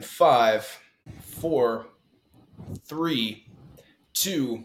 five, four, three, two,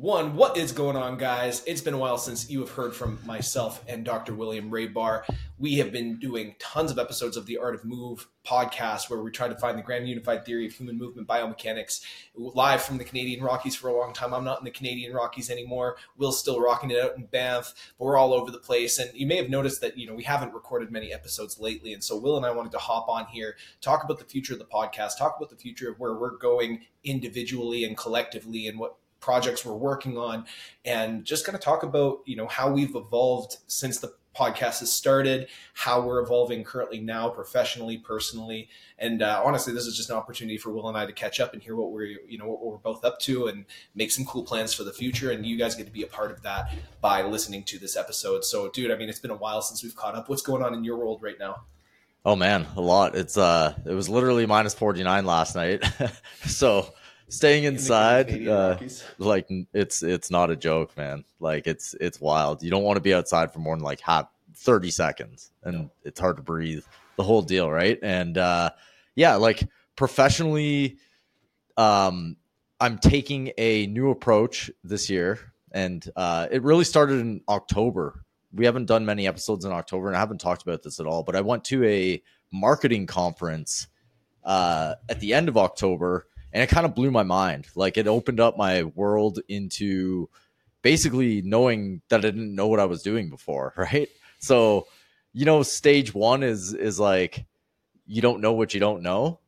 one. What is going on, guys? It's been a while since you have heard from myself and Dr. William Raybar. We have been doing tons of episodes of the Art of Move podcast where we try to find the grand unified theory of human movement biomechanics live from the Canadian Rockies for a long time. I'm not in the Canadian Rockies anymore. Will's still rocking it out in Banff, but we're all over the place. And you may have noticed that, you know, we haven't recorded many episodes lately. And so Will and I wanted to hop on here, talk about the future of the podcast, talk about the future of where we're going individually and collectively and what projects we're working on and just going to talk about you know how we've evolved since the podcast has started how we're evolving currently now professionally personally and uh, honestly this is just an opportunity for will and i to catch up and hear what we're you know what we're both up to and make some cool plans for the future and you guys get to be a part of that by listening to this episode. So dude i mean it's been a while since we've caught up. What's going on in your world right now? Oh man a lot. It's uh it was literally minus 49 last night. So staying inside in uh, like it's it's not a joke man. Like it's it's wild. You don't want to be outside for more than like hot 30 seconds and no. it's hard to breathe the whole deal right? And uh yeah like professionally um i'm taking a new approach this year and uh it really started in october. We haven't done many episodes in october and i haven't talked about this at all but i went to a marketing conference uh at the end of october and it kind of blew my mind. Like it opened up my world into basically knowing that I didn't know what I was doing before, right? So, you know, stage 1 is is like you don't know what you don't know.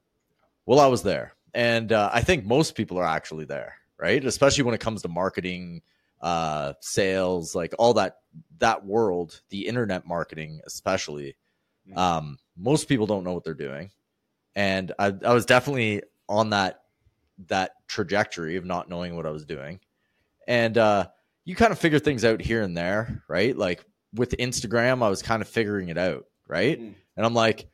Well, I was there. And uh, I think most people are actually there, right? Especially when it comes to marketing, uh, sales, like all that that world, the internet marketing especially. Mm-hmm. Um, most people don't know what they're doing. And I, I was definitely on that that trajectory of not knowing what I was doing. And uh, you kind of figure things out here and there, right? Like with Instagram, I was kind of figuring it out, right? Mm. And I'm like,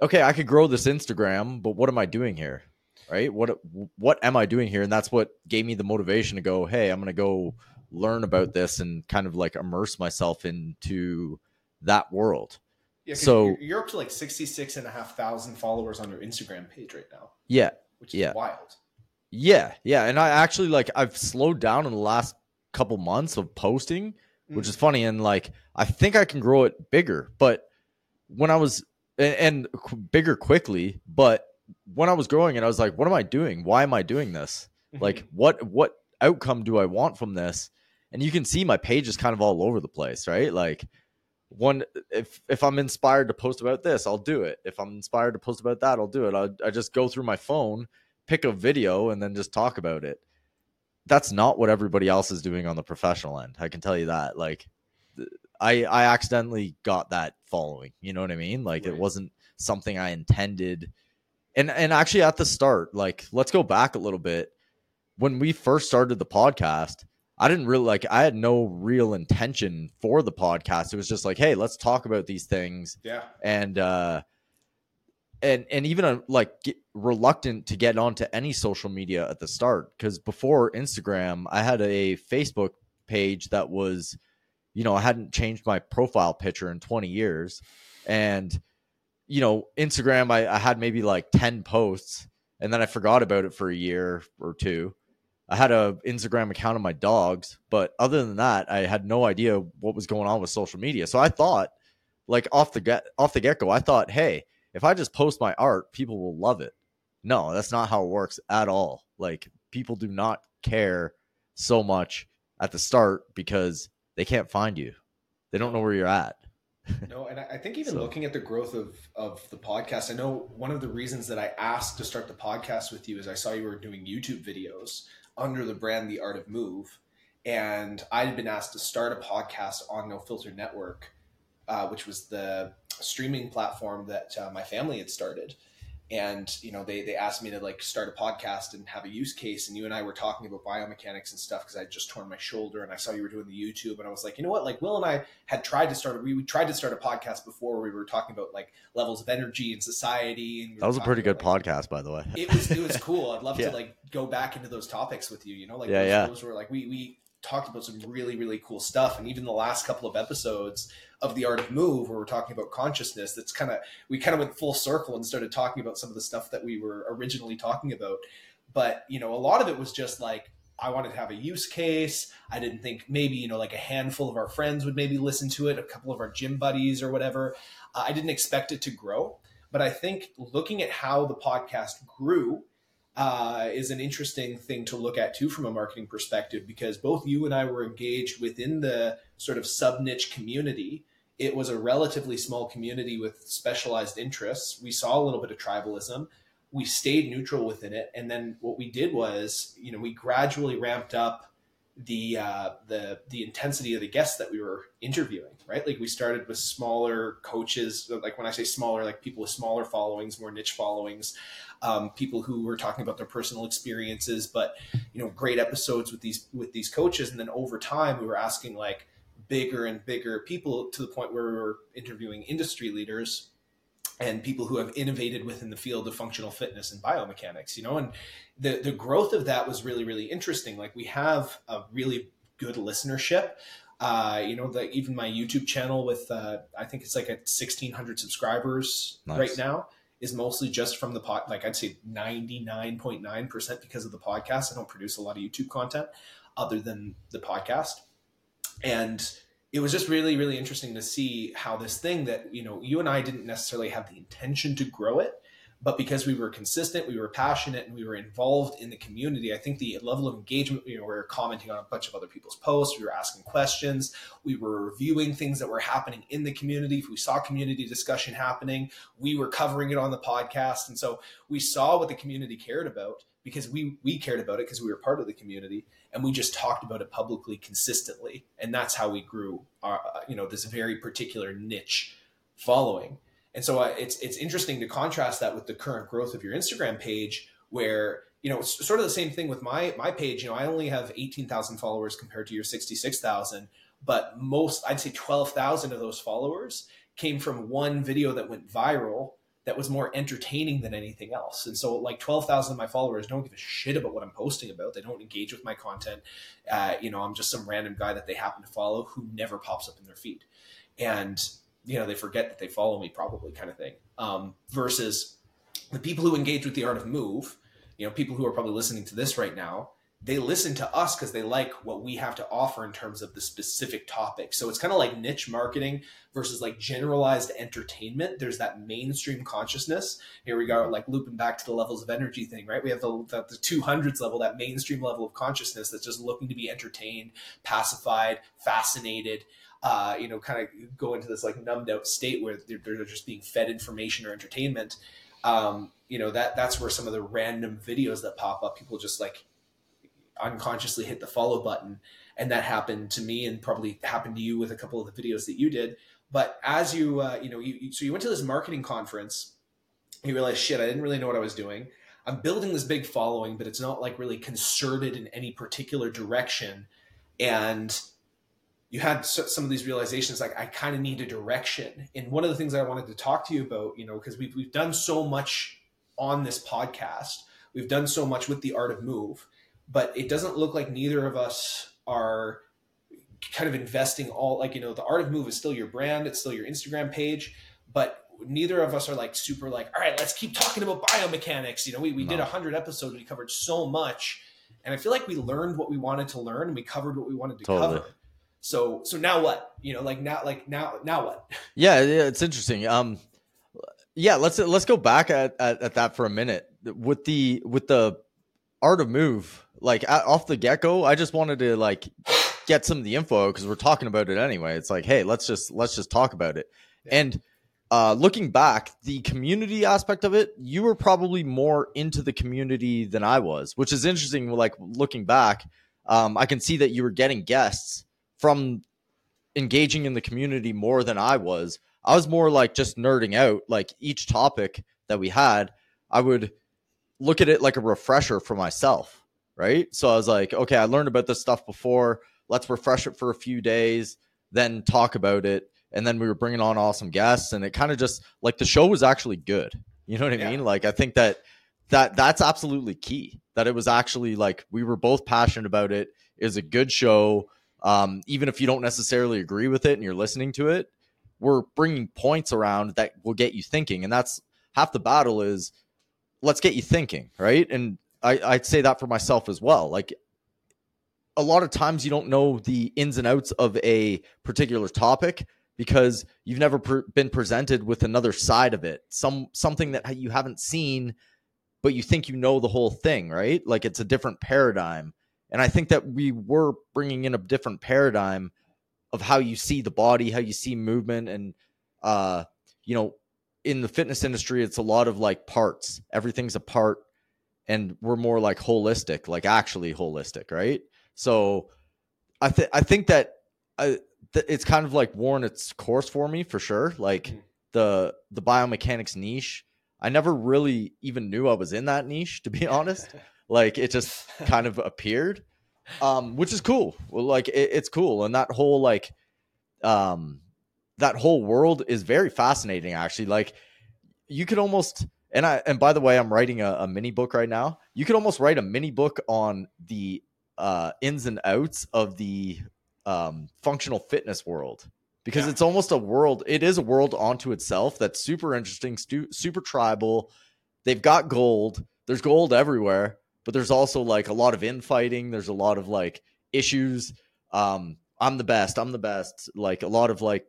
okay, I could grow this Instagram, but what am I doing here? Right? What what am I doing here? And that's what gave me the motivation to go, hey, I'm going to go learn about this and kind of like immerse myself into that world. Yeah, so you're up to like 66 and a half thousand followers on your Instagram page right now. Yeah which is yeah. wild. Yeah, yeah, and I actually like I've slowed down in the last couple months of posting, mm. which is mm. funny, and like I think I can grow it bigger. But when I was and, and bigger quickly, but when I was growing it, I was like, what am I doing? Why am I doing this? Mm-hmm. like what what outcome do I want from this? And you can see my page is kind of all over the place, right? Like one if if i'm inspired to post about this i'll do it. If i'm inspired to post about that i'll do it. I i just go through my phone pick a video and then just talk about it. That's not what everybody else is doing on the professional end i can tell you that. Like i i accidentally got that following you know what i mean? Like right. it wasn't something i intended. And and actually at the start like let's go back a little bit. When we first started the podcast I didn't really like I had no real intention for the podcast. It was just like, hey, let's talk about these things. Yeah. And uh and and even uh, like reluctant to get onto any social media at the start cuz before Instagram, I had a Facebook page that was you know, I hadn't changed my profile picture in 20 years and you know, Instagram I, I had maybe like 10 posts and then I forgot about it for a year or two I had a Instagram account of my dogs, but other than that, I had no idea what was going on with social media. So I thought, like off the get off the get go, I thought, hey, if I just post my art, people will love it. No, that's not how it works at all. Like people do not care so much at the start because they can't find you. They don't know where you're at. no, and I think even so. looking at the growth of of the podcast, I know one of the reasons that I asked to start the podcast with you is I saw you were doing YouTube videos under the brand The Art of Move. And I had been asked to start a podcast on No Filter Network, uh, which was the streaming platform that uh, my family had started and you know they they asked me to like start a podcast and have a use case and you and I were talking about biomechanics and stuff because I just torn my shoulder and I saw you were doing the YouTube and I was like you know what like Will and I had tried to start we, we tried to start a podcast before where we were talking about like levels of energy in society and we that was a pretty good podcast by the way it was it was cool I'd love yeah. to like go back into those topics with you you know like yeah, those, yeah. those were like we we talked about some really really cool stuff and even the last couple of episodes of the art of move where we're talking about consciousness that's kind of we kind of went full circle and started talking about some of the stuff that we were originally talking about but you know a lot of it was just like I wanted to have a use case. I didn't think maybe, you know, like a handful of our friends would maybe listen to it, a couple of our gym buddies or whatever. Uh, I didn't expect it to grow. But I think looking at how the podcast grew uh, is an interesting thing to look at too from a marketing perspective because both you and I were engaged within the sort of sub niche community. It was a relatively small community with specialized interests. We saw a little bit of tribalism. We stayed neutral within it, and then what we did was, you know, we gradually ramped up the uh, the the intensity of the guests that we were interviewing. Right, like we started with smaller coaches. Like when I say smaller, like people with smaller followings, more niche followings, um, people who were talking about their personal experiences. But you know, great episodes with these with these coaches, and then over time, we were asking like bigger and bigger people to the point where we were interviewing industry leaders and people who have innovated within the field of functional fitness and biomechanics you know and the the growth of that was really really interesting like we have a really good listenership uh, you know, the, even my YouTube channel with uh, I think it's like at sixteen hundred subscribers nice. right now is mostly just from the pod. Like I'd say ninety nine point nine percent because of the podcast. I don't produce a lot of YouTube content other than the podcast, and it was just really really interesting to see how this thing that you know you and I didn't necessarily have the intention to grow it but because we were consistent we were passionate and we were involved in the community i think the level of engagement you know we were commenting on a bunch of other people's posts we were asking questions we were reviewing things that were happening in the community. If we saw community discussion happening we were covering it on the podcast. And so we saw what the community cared about because we we cared about it because we were part of the community and we just talked about it publicly consistently. And that's how we grew our you know this very particular niche following and so uh, it's it's interesting to contrast that with the current growth of your Instagram page, where you know it's sort of the same thing with my my page. You know, I only have eighteen thousand followers compared to your sixty six thousand, but most I'd say twelve thousand of those followers came from one video that went viral that was more entertaining than anything else. And so, like 12,000 of my followers don't give a shit about what I'm posting about. They don't engage with my content. Uh, you know, I'm just some random guy that they happen to follow who never pops up in their feed. And you know they forget that they follow me probably kind of thing. Um, versus the people who engage with the art of move you know people who are probably listening to this right now they listen to us because they like what we have to offer in terms of the specific topic. So it's kind of like niche marketing versus like generalized entertainment. There's that mainstream consciousness. Here we go like looping back to the levels of energy thing right? We have the, the, the 200s level that mainstream level of consciousness that's just looking to be entertained pacified fascinated uh, you know, kind of go into this like numbed out state where they're, they're just being fed information or entertainment. Um, you know, that that's where some of the random videos that pop up, people just like unconsciously hit the follow button. And that happened to me and probably happened to you with a couple of the videos that you did. But as you, uh, you know, you, you, so you went to this marketing conference, you realized, shit, I didn't really know what I was doing. I'm building this big following, but it's not like really concerted in any particular direction. And you had some of these realizations like i kind of need a direction and one of the things i wanted to talk to you about you know because we've, we've done so much on this podcast we've done so much with the art of move but it doesn't look like neither of us are kind of investing all like you know the art of move is still your brand it's still your instagram page but neither of us are like super like all right let's keep talking about biomechanics you know we, we no. did 100 episodes we covered so much and i feel like we learned what we wanted to learn and we covered what we wanted to totally. cover so so now what? You know, like now like now now what? Yeah, yeah, it's interesting. Um yeah, let's let's go back at, at, at that for a minute. With the with the art of move, like off the get-go, I just wanted to like get some of the info because we're talking about it anyway. It's like, hey, let's just let's just talk about it. Yeah. And uh, looking back, the community aspect of it, you were probably more into the community than I was, which is interesting. Like looking back, um, I can see that you were getting guests from engaging in the community more than I was. I was more like just nerding out. Like each topic that we had, I would look at it like a refresher for myself. Right. So I was like, okay, I learned about this stuff before. Let's refresh it for a few days, then talk about it. And then we were bringing on awesome guests. And it kind of just like the show was actually good. You know what I yeah. mean? Like, I think that that that's absolutely key that it was actually like we were both passionate about it is a good show. Um, even if you don't necessarily agree with it and you're listening to it, we're bringing points around that will get you thinking, and that's half the battle. Is let's get you thinking, right? And I, I'd say that for myself as well. Like a lot of times, you don't know the ins and outs of a particular topic because you've never been presented with another side of it, some something that you haven't seen, but you think you know the whole thing, right? Like it's a different paradigm. And I think that we were bringing in a different paradigm of how you see the body, how you see movement, and uh, you know, in the fitness industry, it's a lot of like parts. Everything's a part, and we're more like holistic, like actually holistic, right? So, I think I think that I, uh, it's kind of like worn its course for me for sure. Like mm-hmm. the the biomechanics niche, I never really even knew I was in that niche to be honest. like it just kind of appeared, um, which is cool. Well, like it, it's cool, and that whole like, um, that whole world is very fascinating. Actually, like you could almost and I and by the way, I'm writing a, a mini book right now. You could almost write a mini book on the uh, ins and outs of the um, functional fitness world because yeah. it's almost a world. It is a world onto itself that's super interesting, stu- super tribal. They've got gold. There's gold everywhere, but there's also like a lot of infighting. There's a lot of like issues. Um, I'm the best. I'm the best. Like a lot of like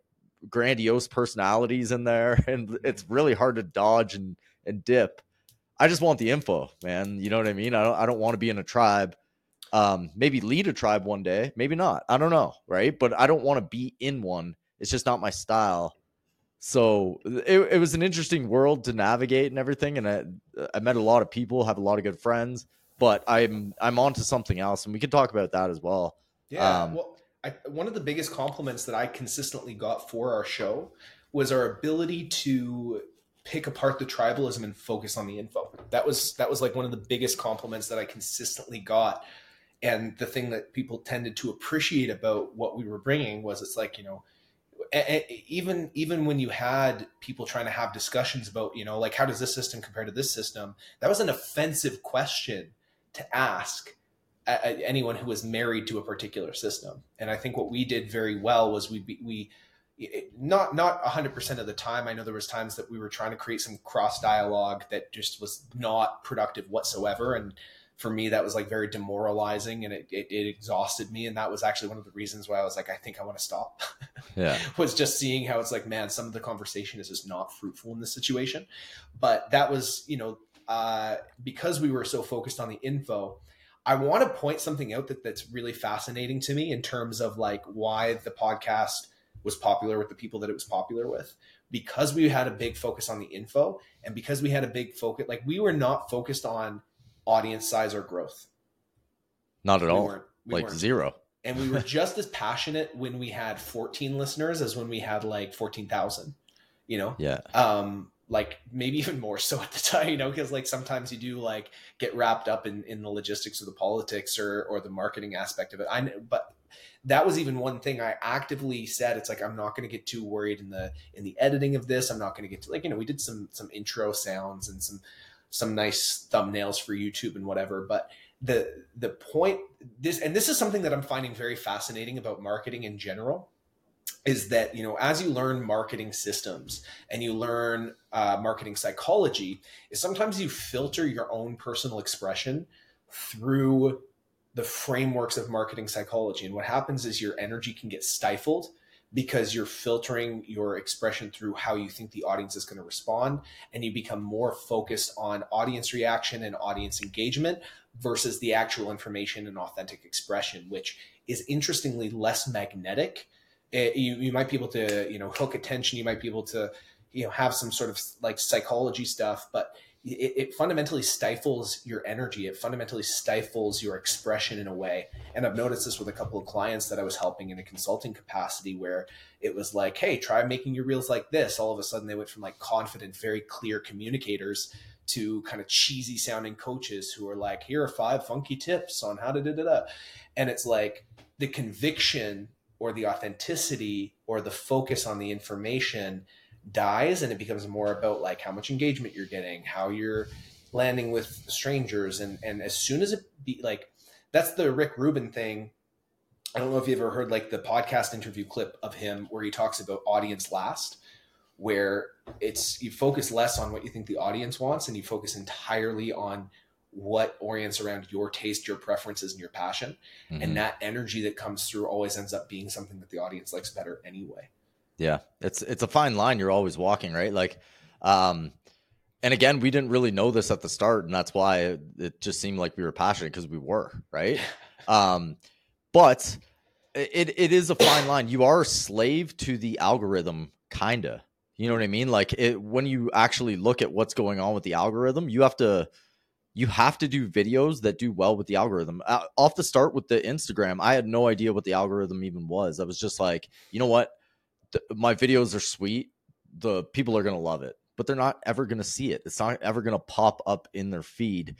grandiose personalities in there, and it's really hard to dodge and and dip. I just want the info, man. You know what I mean? I don't I don't want to be in a tribe um, maybe lead a tribe one day, maybe not. I don't know, right? But I don't want to be in one. It's just not my style. So it, it was an interesting world to navigate and everything, and I, I met a lot of people, have a lot of good friends. But I'm I'm on to something else, and we can talk about that as well. Yeah. Um, well, I, one of the biggest compliments that I consistently got for our show was our ability to pick apart the tribalism and focus on the info. That was that was like one of the biggest compliments that I consistently got and the thing that people tended to appreciate about what we were bringing was it's like you know even even when you had people trying to have discussions about you know like how does this system compare to this system that was an offensive question to ask anyone who was married to a particular system. And i think what we did very well was we we not not 100% of the time. I know there was times that we were trying to create some cross dialogue that just was not productive whatsoever. And for me that was like very demoralizing and it, it, it, exhausted me. And that was actually one of the reasons why i was like i think i want to stop. Yeah. Was just seeing how it's like man some of the conversation is just not fruitful in this situation. But that was you know uh, because we were so focused on the info i want to point something out that that's really fascinating to me in terms of like why the podcast was popular with the people that it was popular with because we had a big focus on the info and because we had a big focus like we were not focused on audience size or growth. Not at we all. We like weren't. zero. And we were just as passionate when we had 14 listeners as when we had like 14,000, you know? Yeah. Um, like maybe even more so at the time, you know, because like sometimes you do like get wrapped up in, in the logistics of the politics or, or the marketing aspect of it. I but that was even one thing I actively said. It's like I'm not going to get too worried in the in the editing of this. I'm not going to get to like you know we did some some intro sounds and some some nice thumbnails for YouTube and whatever. But the the point this and this is something that I'm finding very fascinating about marketing in general is that you know as you learn marketing systems and you learn uh, marketing psychology is sometimes you filter your own personal expression through the frameworks of marketing psychology. And what happens is your energy can get stifled because you're filtering your expression through how you think the audience is going to respond and you become more focused on audience reaction and audience engagement versus the actual information and authentic expression which is interestingly less magnetic it, you, you might be able to you know hook attention you might be able to you know have some sort of like psychology stuff but it, it, fundamentally stifles your energy. It fundamentally stifles your expression in a way. And I've noticed this with a couple of clients that I was helping in a consulting capacity where it was like, hey, try making your reels like this. All of a sudden, they went from like confident, very clear communicators to kind of cheesy sounding coaches who are like, here are five funky tips on how to da da. And it's like the conviction or the authenticity or the focus on the information dies and it becomes more about like how much engagement you're getting how you're landing with strangers. And and as soon as it be like that's the rick rubin thing. I don't know if you ever heard like the podcast interview clip of him where he talks about audience last, where it's you focus less on what you think the audience wants and you focus entirely on what orients around your taste, your preferences, and your passion. Mm-hmm. And that energy that comes through always ends up being something that the audience likes better anyway. Yeah. It's it's a fine line you're always walking, right? Like um and again, we didn't really know this at the start, and that's why it, it just seemed like we were passionate because we were, right? um, but it it is a fine line. You are a slave to the algorithm, kinda. You know what I mean? Like it when you actually look at what's going on with the algorithm, you have to you have to do videos that do well with the algorithm. Uh, off the start with the Instagram, I had no idea what the algorithm even was. I was just like, you know what? The, my videos are sweet. The people are going to love it, but they're not ever going to see it. It's not ever going to pop up in their feed.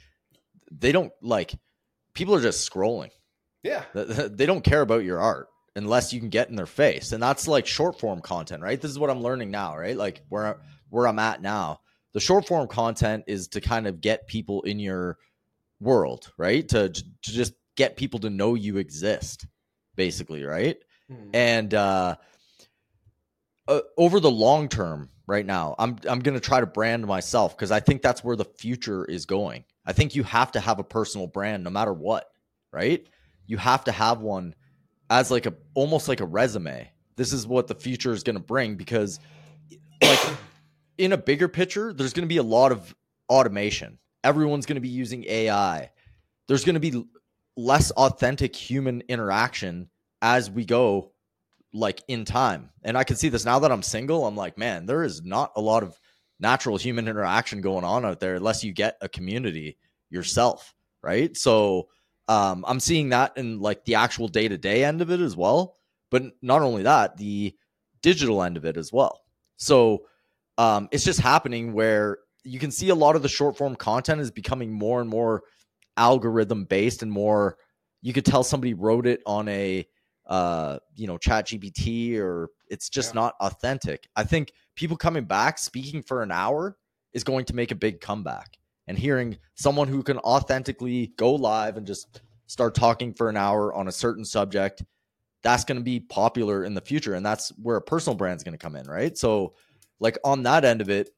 They don't like people are just scrolling. Yeah. They don't care about your art unless you can get in their face. And that's like short form content, right? This is what I'm learning now, right? Like where where I'm at now the short form content is to kind of get people in your world, right? To to just get people to know you exist, basically, right? Mm. And uh, uh, over the long term, right now, I'm I'm going to try to brand myself because I think that's where the future is going. I think you have to have a personal brand no matter what, right? You have to have one as like a almost like a resume. This is what the future is going to bring because like in a bigger picture, there's going to be a lot of automation. Everyone's going to be using AI. There's going to be less authentic human interaction as we go like in time. And I can see this now that I'm single. I'm like, man, there is not a lot of natural human interaction going on out there unless you get a community yourself, right? So um, I'm seeing that in like the actual day to day end of it as well. But not only that, the digital end of it as well. So um, it's just happening where you can see a lot of the short form content is becoming more and more algorithm based and more you could tell somebody wrote it on a uh, you know chat gpt or it's just yeah. not authentic. I think people coming back speaking for an hour is going to make a big comeback. And hearing someone who can authentically go live and just start talking for an hour on a certain subject that's going to be popular in the future. And that's where a personal brand is going to come in right? So like on that end of it,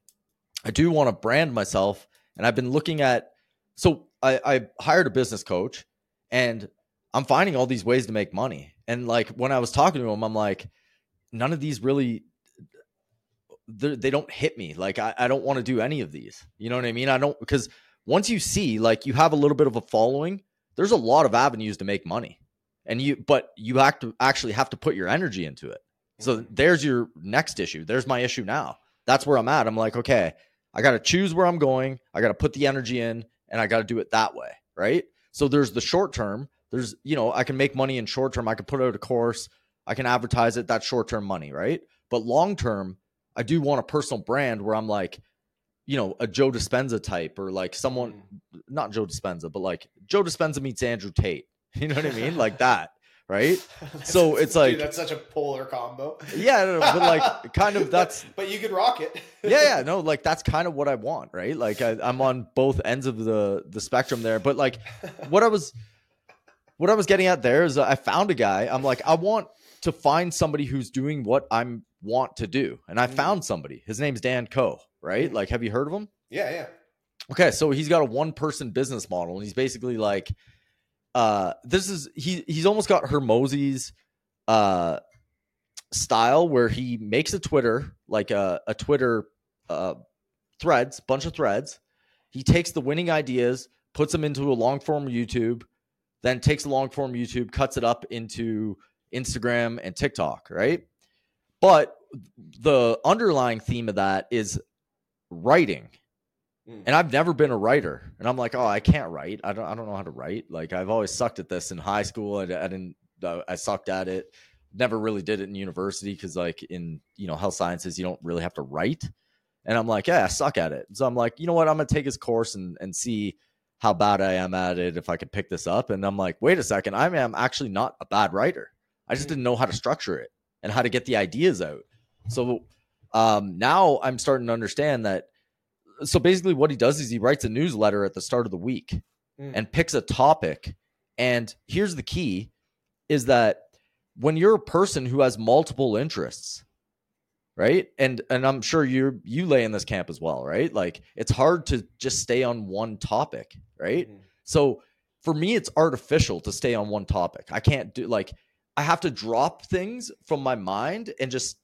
I do want to brand myself. And I've been looking at, so I, I hired a business coach and I'm finding all these ways to make money. And like when I was talking to him, I'm like, none of these really, they don't hit me. Like I, I don't want to do any of these. You know what I mean? I don't, because once you see like you have a little bit of a following, there's a lot of avenues to make money. And you, but you to actually have to put your energy into it. So there's your next issue. There's my issue now. That's where I'm at. I'm like, okay, I got to choose where I'm going. I got to put the energy in and I got to do it that way. Right. So there's the short term. There's, you know, I can make money in short term. I can put out a course. I can advertise it. That's short term money. Right. But long term, I do want a personal brand where I'm like, you know, a Joe Dispenza type or like someone, mm. not Joe Dispenza, but like Joe Dispenza meets Andrew Tate. You know what I mean? like that right? so it's like Dude, that's such a polar combo. Yeah, but like kind of that's. but, but, you could rock it. yeah, yeah, no, like that's kind of what I want, right? Like I, I'm on both ends of the the spectrum there, but like what I was, what I was getting at there is I found a guy. I'm like, I want to find somebody who's doing what I'm want to do, and I mm. found somebody. His name's Dan Koe, right? Mm. Like, have you heard of him? Yeah, yeah. Okay, so he's got a one person business model, and he's basically like uh this is he he's almost got Hormozi's uh style where he makes a Twitter like a, a Twitter uh threads, bunch of threads. He takes the winning ideas, puts them into a long form YouTube, then takes the long form YouTube, cuts it up into Instagram and TikTok, right? But the underlying theme of that is writing Mm. And I've never been a writer. And I'm like, oh, I can't write. I don't I don't know how to write. Like I've always sucked at this in high school. I, I didn't uh, I sucked at it. Never really did it in university because like in you know health sciences you don't really have to write. And I'm like, yeah, I suck at it. So I'm like, you know what? I'm gonna take his course and and see how bad I am at it if I could pick this up. And I'm like, wait a second, I am actually not a bad writer. I just mm. didn't know how to structure it and how to get the ideas out. So um, now I'm starting to understand that so basically what he does is he writes a newsletter at the start of the week mm. and picks a topic and here's the key is that when you're a person who has multiple interests, right? And and I'm sure you you lay in this camp as well, right? Like it's hard to just stay on one topic, right? Mm-hmm. So for me it's artificial to stay on one topic. I can't do like I have to drop things from my mind and just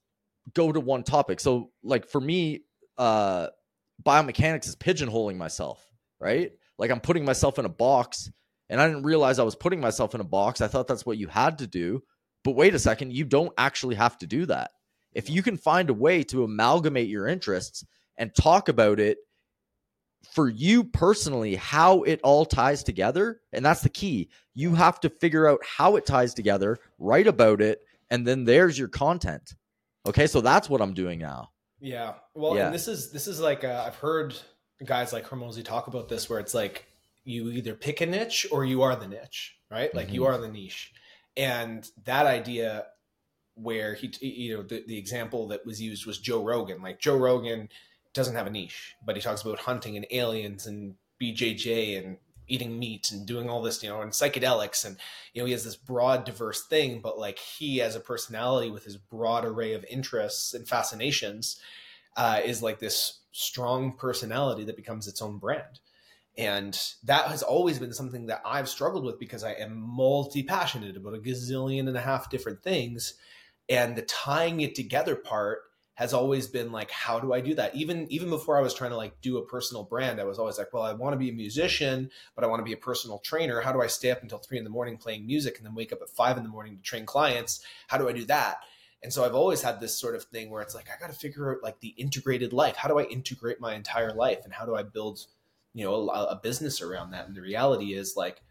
go to one topic. So like for me uh biomechanics is pigeonholing myself, right? Like I'm putting myself in a box and I didn't realize I was putting myself in a box. I thought that's what you had to do. But wait a second, you don't actually have to do that. If you can find a way to amalgamate your interests and talk about it for you personally, how it all ties together, and that's the key. You have to figure out how it ties together, write about it, and then there's your content. Okay, so that's what I'm doing now. Yeah. Well, yeah. and this is this is like uh, I've heard guys like Hormozi talk about this, where it's like you either pick a niche or you are the niche, right? Like mm-hmm. you are the niche, and that idea where he, you know, the, the example that was used was Joe Rogan. Like Joe Rogan doesn't have a niche, but he talks about hunting and aliens and BJJ and eating meat and doing all this, you know, and psychedelics. And, you know, he has this broad, diverse thing, but like he, as a personality with his broad array of interests and fascinations, uh, is like this strong personality that becomes its own brand. And that has always been something that I've struggled with because I am multi passionate about a gazillion and a half different things. And the tying it together part has always been like how do i do that? Even even before i was trying to like do a personal brand i was always like well i want to be a musician but i want to be a personal trainer. How do i stay up until three in the morning playing music and then wake up at five in the morning to train clients? How do i do that? And so i've always had this sort of thing where it's like i got to figure out like the integrated life. How do i integrate my entire life and how do i build you know a, a business around that? And the reality is like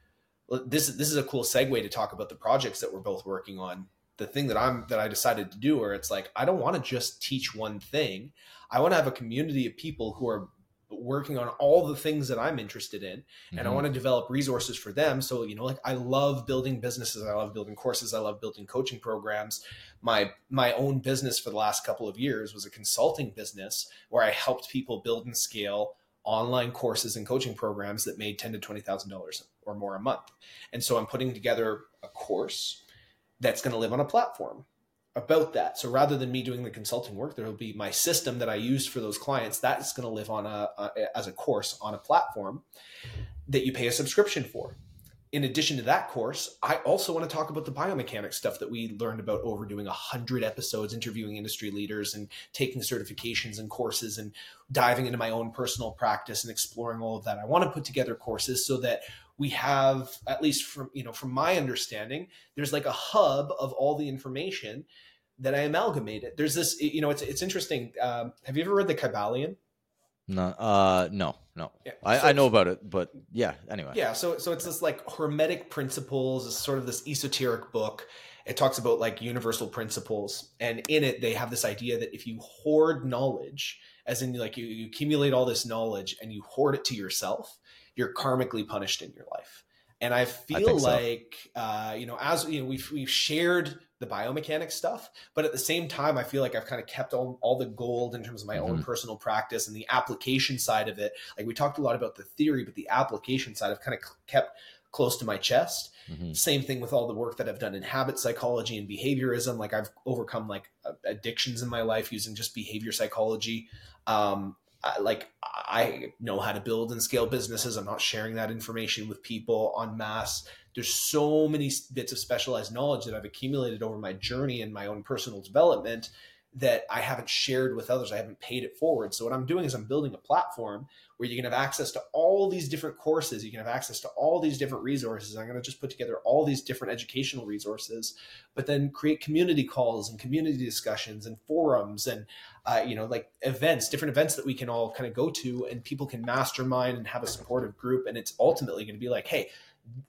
this this is a cool segue to talk about the projects that we're both working on the thing that I'm that I decided to do where it's like I don't want to just teach one thing. I want to have a community of people who are working on all the things that I'm interested in and mm-hmm. I want to develop resources for them so you know like I love building businesses I love building courses I love building coaching programs my my own business for the last couple of years was a consulting business where I helped people build and scale online courses and coaching programs that made 10 to 20 thousand dollars or more a month and so I'm putting together a course that's going to live on a platform about that. So rather than me doing the consulting work, there will be my system that I use for those clients that's going to live on a, a, as a course on a platform that you pay a subscription for. In addition to that course, I also want to talk about the biomechanics stuff that we learned about over doing a hundred episodes, interviewing industry leaders and taking certifications and courses and diving into my own personal practice and exploring all of that. I want to put together courses so that we have at least from you know from my understanding there's like a hub of all the information that i amalgamated. There's this you know it's it's interesting um, have you ever read the kybalion? No uh no no. Yeah. I, so I know about it but yeah anyway. Yeah so so it's this like hermetic principles it's sort of this esoteric book. It talks about like universal principles and in it they have this idea that if you hoard knowledge as in like you, you accumulate all this knowledge and you hoard it to yourself you're karmically punished in your life. And I feel I like, so. uh, you know, as you know, we've we've shared the biomechanics stuff, but at the same time, I feel like I've kind of kept all, all the gold in terms of my mm-hmm. own personal practice and the application side of it. Like we talked a lot about the theory, but the application side I've kind of kept close to my chest. Mm-hmm. Same thing with all the work that I've done in habit psychology and behaviorism. Like I've overcome like addictions in my life using just behavior psychology. Um, I, like I know how to build and scale businesses. I'm not sharing that information with people en masse. There's so many bits of specialized knowledge that I've accumulated over my journey and my own personal development that I haven't shared with others. I haven't paid it forward. So what I'm doing is I'm building a platform where you can have access to all these different courses. You can have access to all these different resources. I'm going to just put together all these different educational resources, but then create community calls and community discussions and forums and uh, you know like events, different events that we can all kind of go to, and people can mastermind and have a supportive group. And it's ultimately going to be like, hey,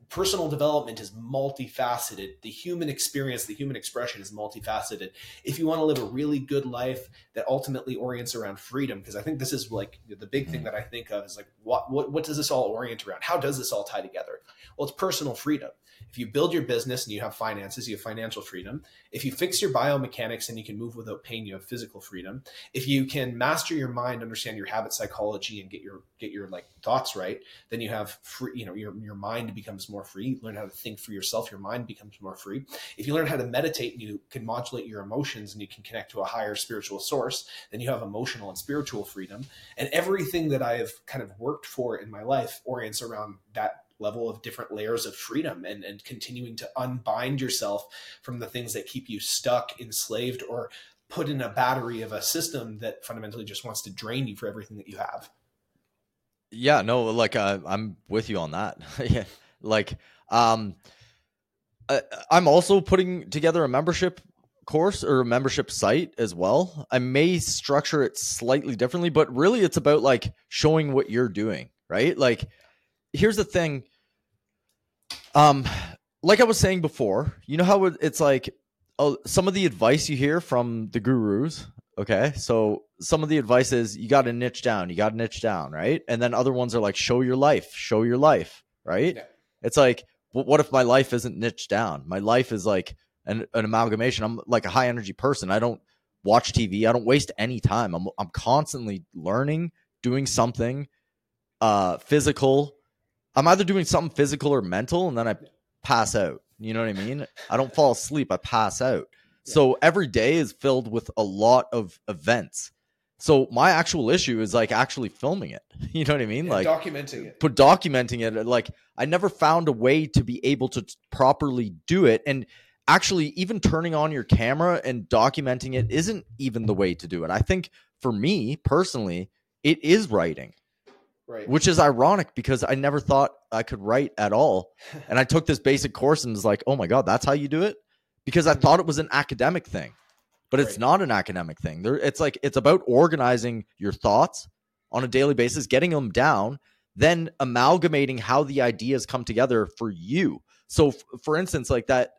personal development is multifaceted. The human experience, the human expression is multifaceted. If you want to live a really good life that ultimately orients around freedom, because I think this is like the big thing mm-hmm. that I think of is like, what, what, what does this all orient around? How does this all tie together? Well, it's personal freedom. If you build your business and you have finances, you have financial freedom. If you fix your biomechanics and you can move without pain, you have physical freedom. If you can master your mind, understand your habit psychology, and get your get your like thoughts right, then you have free. You know, your your mind becomes more free. Learn how to think for yourself, your mind becomes more free. If you learn how to meditate and you can modulate your emotions and you can connect to a higher spiritual source, then you have emotional and spiritual freedom. And everything that I have kind of worked for in my life orients around that level of different layers of freedom and, and continuing to unbind yourself from the things that keep you stuck, enslaved, or put in a battery of a system that fundamentally just wants to drain you for everything that you have. Yeah, no, like uh, I'm with you on that. yeah, like um, I, I'm also putting together a membership course or a membership site as well. I may structure it slightly differently, but really it's about like showing what you're doing, right? Like here's the thing um like I was saying before, you know how it's like uh, some of the advice you hear from the gurus, okay? So some of the advice is you got to niche down, you got to niche down, right? And then other ones are like show your life, show your life, right? Yeah. It's like what if my life isn't niched down? My life is like an, an amalgamation. I'm like a high energy person. I don't watch TV. I don't waste any time. I'm I'm constantly learning, doing something uh physical. I'm either doing something physical or mental and then I pass out. You know what I mean? I don't fall asleep, I pass out. Yeah. So every day is filled with a lot of events. So my actual issue is like actually filming it. You know what I mean? Yeah, like documenting it. But documenting it like I never found a way to be able to properly do it and actually even turning on your camera and documenting it isn't even the way to do it. I think for me personally, it is writing. Right. Which is ironic because I never thought I could write at all. and I took this basic course and was like, "Oh my god, that's how you do it?" Because I mm-hmm. thought it was an academic thing. But it's right. not an academic thing. There it's like it's about organizing your thoughts on a daily basis, getting them down, then amalgamating how the ideas come together for you. So f- for instance, like that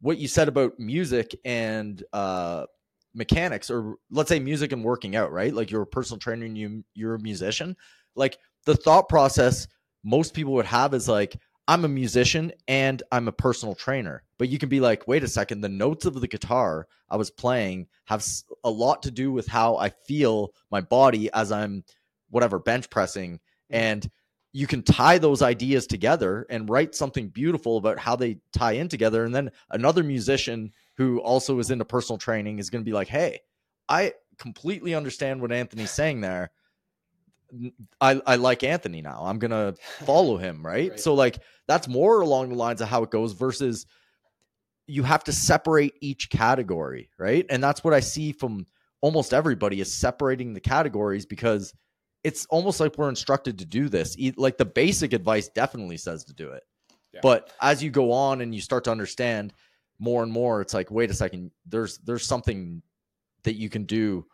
what you said about music and uh, mechanics, or let's say music and working out, right? Like you're a personal trainer and you you're a musician. Like the thought process most people would have is like, I'm a musician and I'm a personal trainer. But you can be like, wait a second, the notes of the guitar I was playing have a lot to do with how I feel my body as I'm whatever bench pressing mm. and you can tie those ideas together and write something beautiful about how they tie in together. And then another musician who also is into personal training is going to be like, hey, I completely understand what Anthony's saying there. I, I like Anthony now. I'm going to follow him, right? right? So, like, that's more along the lines of how it goes versus you have to separate each category, right? And that's what I see from almost everybody is separating the categories because – it's almost like we're instructed to do this. Like the basic advice definitely says to do it. Yeah. But as you go on and you start to understand more and more, it's like, wait a second, there's there's something that you can do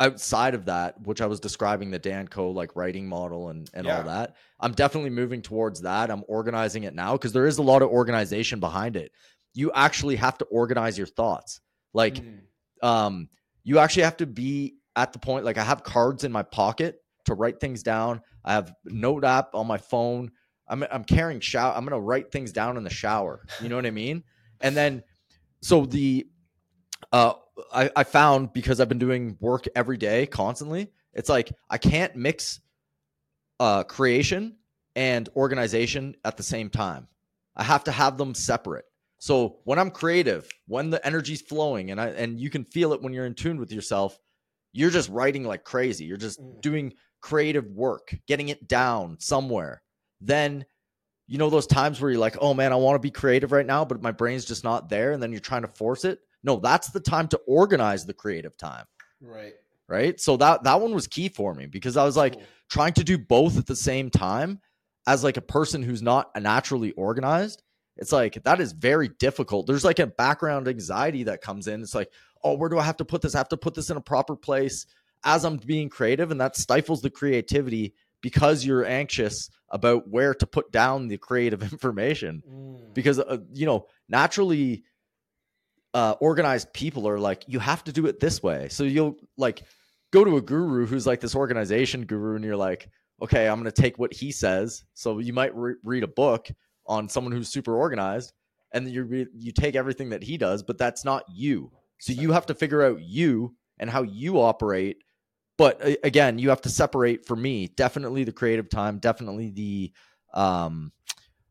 outside of that, which I was describing the Dan Koe like writing model and, and yeah. all that. I'm definitely moving towards that. I'm organizing it now because there is a lot of organization behind it. You actually have to organize your thoughts. Like, mm. um, you actually have to be at the point like I have cards in my pocket to write things down. I have note app on my phone. I'm I'm carrying shower. I'm gonna write things down in the shower. You know what I mean? And then so the uh I, I found because I've been doing work every day constantly, it's like I can't mix uh creation and organization at the same time. I have to have them separate. So when I'm creative, when the energy's flowing and I and you can feel it when you're in tune with yourself, you're just writing like crazy. You're just mm. doing creative work, getting it down somewhere. Then, you know, those times where you're like, oh man, I want to be creative right now, but my brain's just not there. And then you're trying to force it. No, that's the time to organize the creative time. Right. Right. So that that one was key for me because I was like cool. trying to do both at the same time as like a person who's not naturally organized. It's like that is very difficult. There's like a background anxiety that comes in. It's like, oh, where do I have to put this? I have to put this in a proper place as I'm being creative. And that stifles the creativity because you're anxious about where to put down the creative information. Mm. Because, uh, you know, naturally uh, organized people are like, you have to do it this way. So you'll like go to a guru who's like this organization guru, and you're like, okay, I'm going to take what he says. So you might re- read a book on someone who's super organized and you re- you take everything that he does, but that's not you. So you have to figure out you and how you operate. But again, you have to separate for me, definitely the creative time, definitely the um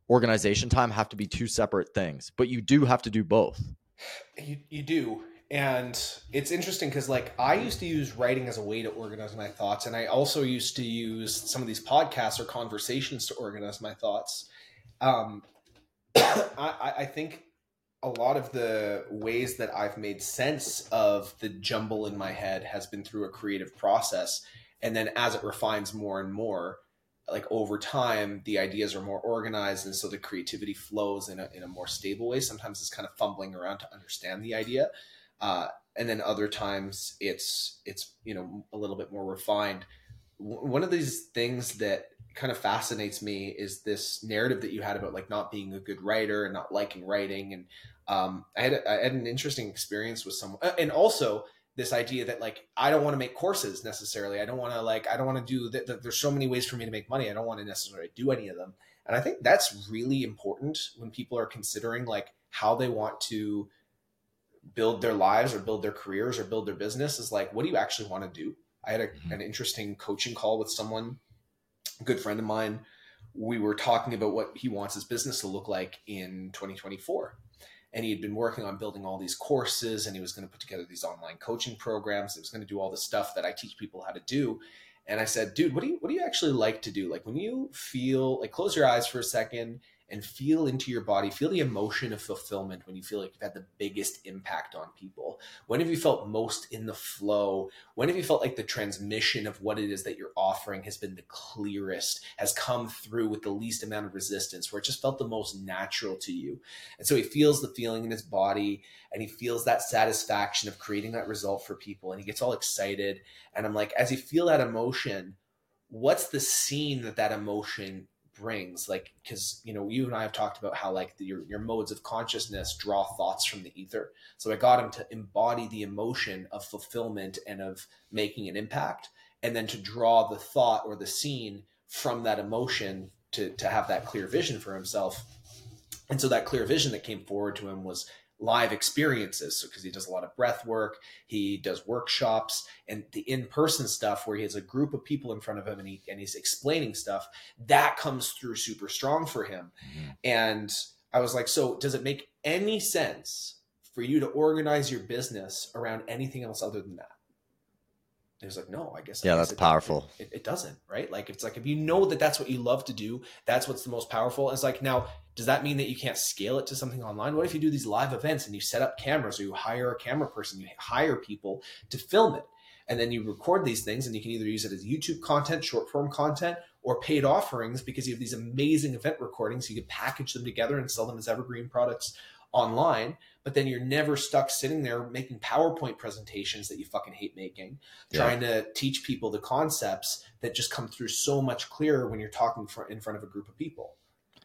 organization time have to be two separate things, but you do have to do both. You, you do. And it's interesting because, like, I used to use writing as a way to organize my thoughts. And I also used to use some of these podcasts or conversations to organize my thoughts. Um, I, I think a lot of the ways that I've made sense of the jumble in my head has been through a creative process. And then as it refines more and more, like over time, the ideas are more organized. And so the creativity flows in a, in a more stable way. Sometimes it's kind of fumbling around to understand the idea. Uh, and then other times it's, it's, you know, a little bit more refined. one of these things that kind of fascinates me is this narrative that you had about like not being a good writer and not liking writing and um, I had I had an interesting experience with someone uh, and also this idea that like I don't want to make courses necessarily. I don't want to like I don't want to do that there's so many ways for me to make money. I don't want to necessarily do any of them. And I think that's really important when people are considering like how they want to build their lives or build their careers or build their business is like what do you actually want to do? I had a, mm-hmm. an interesting coaching call with someone good friend of mine, we were talking about what he wants his business to look like in 2024. And he had been working on building all these courses and he was going to put together these online coaching programs. He was going to do all the stuff that I teach people how to do. And I said, dude, what do you what do you actually like to do? Like when you feel like close your eyes for a second and feel into your body, feel the emotion of fulfillment when you feel like you've had the biggest impact on people. When have you felt most in the flow? When have you felt like the transmission of what it is that you're offering has been the clearest, has come through with the least amount of resistance, where it just felt the most natural to you? And so he feels the feeling in his body and he feels that satisfaction of creating that result for people and he gets all excited. And I'm like, as you feel that emotion, what's the scene that that emotion brings like because you know you and i have talked about how like the, your, your modes of consciousness draw thoughts from the ether. So i got him to embody the emotion of fulfillment and of making an impact and then to draw the thought or the scene from that emotion to to have that clear vision for himself. And so that clear vision that came forward to him was live experiences because so, he does a lot of breath work he does workshops and the in-person stuff where he has a group of people in front of him and, he, and he's explaining stuff that comes through super strong for him mm-hmm. and i was like so does it make any sense for you to organize your business around anything else other than that he was like, no, I guess. Yeah, I guess that's it, powerful. It, it, doesn't, right? Like, it's like if you know that that's what you love to do, that's what's the most powerful. It's like, now, does that mean that you can't scale it to something online? What if you do these live events and you set up cameras or you hire a camera person, you hire people to film it, and then you record these things and you can either use it as YouTube content, short form content, or paid offerings because you have these amazing event recordings. You can package them together and sell them as evergreen products online but then you're never stuck sitting there making PowerPoint presentations that you fucking hate making, yeah. trying to teach people the concepts that just come through so much clearer when you're talking for, in front of a group of people.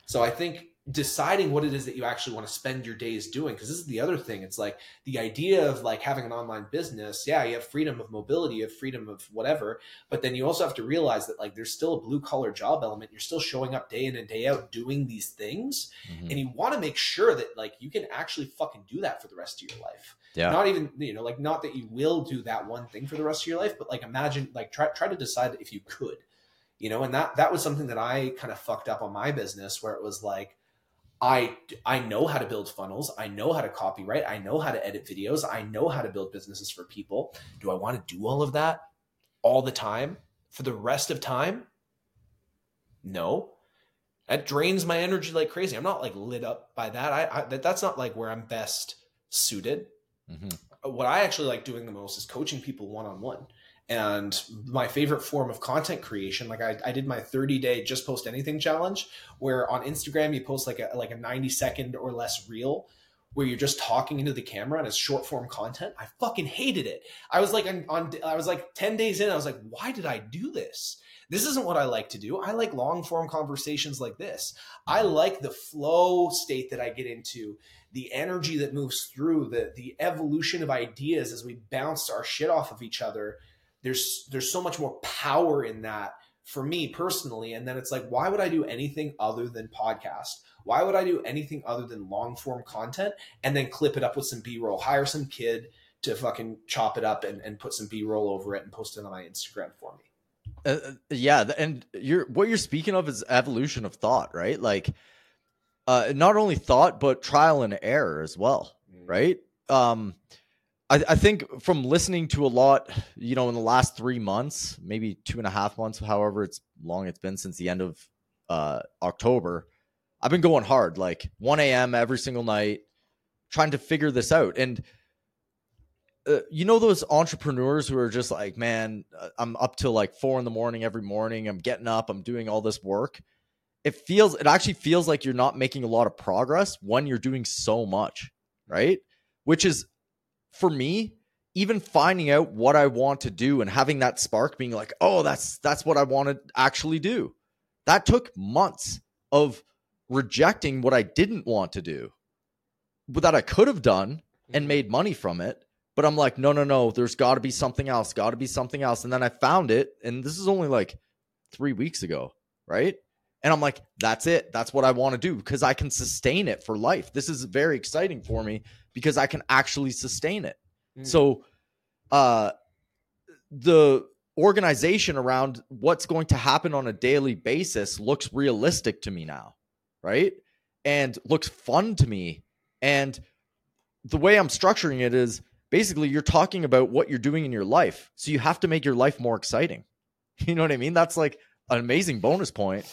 So I think deciding what it is that you actually want to spend your days doing. Because this is the other thing. It's like the idea of like having an online business yeah you have freedom of mobility you have freedom of whatever but then you also have to realize that like there's still a blue collar job element. You're still showing up day in and day out doing these things mm-hmm. and you want to make sure that like you can actually fucking do that for the rest of your life. Yeah. Not even you know like not that you will do that one thing for the rest of your life but like imagine like try try to decide if you could you know and that that was something that i kind of fucked up on my business where it was like I I know how to build funnels. I know how to copyright. I know how to edit videos. I know how to build businesses for people. Do I want to do all of that all the time for the rest of time? No. That drains my energy like crazy. I'm not like lit up by that. I, I that, that's not like where I'm best suited. Mm-hmm. What I actually like doing the most is coaching people one on one and my favorite form of content creation like I, I did my 30 day just post anything challenge where on instagram you post like a like a 90 second or less reel where you're just talking into the camera and it's short form content i fucking hated it i was like on, on i was like 10 days in i was like why did i do this this isn't what I like to do. I like long form conversations like this. I like the flow state that I get into, the energy that moves through, the the evolution of ideas as we bounce our shit off of each other there's there's so much more power in that for me personally. And then it's like why would i do anything other than podcast? Why would i do anything other than long form content and then clip it up with some b-roll? Hire some kid to fucking chop it up and, and put some b-roll over it and post it on my instagram for me. Uh, uh yeah and you're what you're speaking of is evolution of thought right? Like uh, not only thought but trial and error as well, mm. right? Um, I, I think from listening to a lot, you know, in the last three months, maybe two and a half months, however it's long it's been since the end of uh, October, I've been going hard, like 1 a.m. every single night, trying to figure this out. And uh, you know those entrepreneurs who are just like, man, uh, I'm up till like four in the morning every morning. I'm getting up. I'm doing all this work. It feels, it actually feels like you're not making a lot of progress when you're doing so much, right? Which is for me, even finding out what I want to do and having that spark, being like, oh, that's that's what I want to actually do. That took months of rejecting what I didn't want to do, but that I could have done and mm-hmm. made money from it but I'm like, no, no, no, there's got to be something else, got to be something else. And then I found it. And this is only like three weeks ago, right? And I'm like, that's it. That's what I want to do because I can sustain it for life. This is very exciting for me because I can actually sustain it. Mm. So, uh, the organization around what's going to happen on a daily basis looks realistic to me now, right? And looks fun to me. And the way I'm structuring it is basically you're talking about what you're doing in your life. So you have to make your life more exciting. You know what I mean? That's like an amazing bonus point.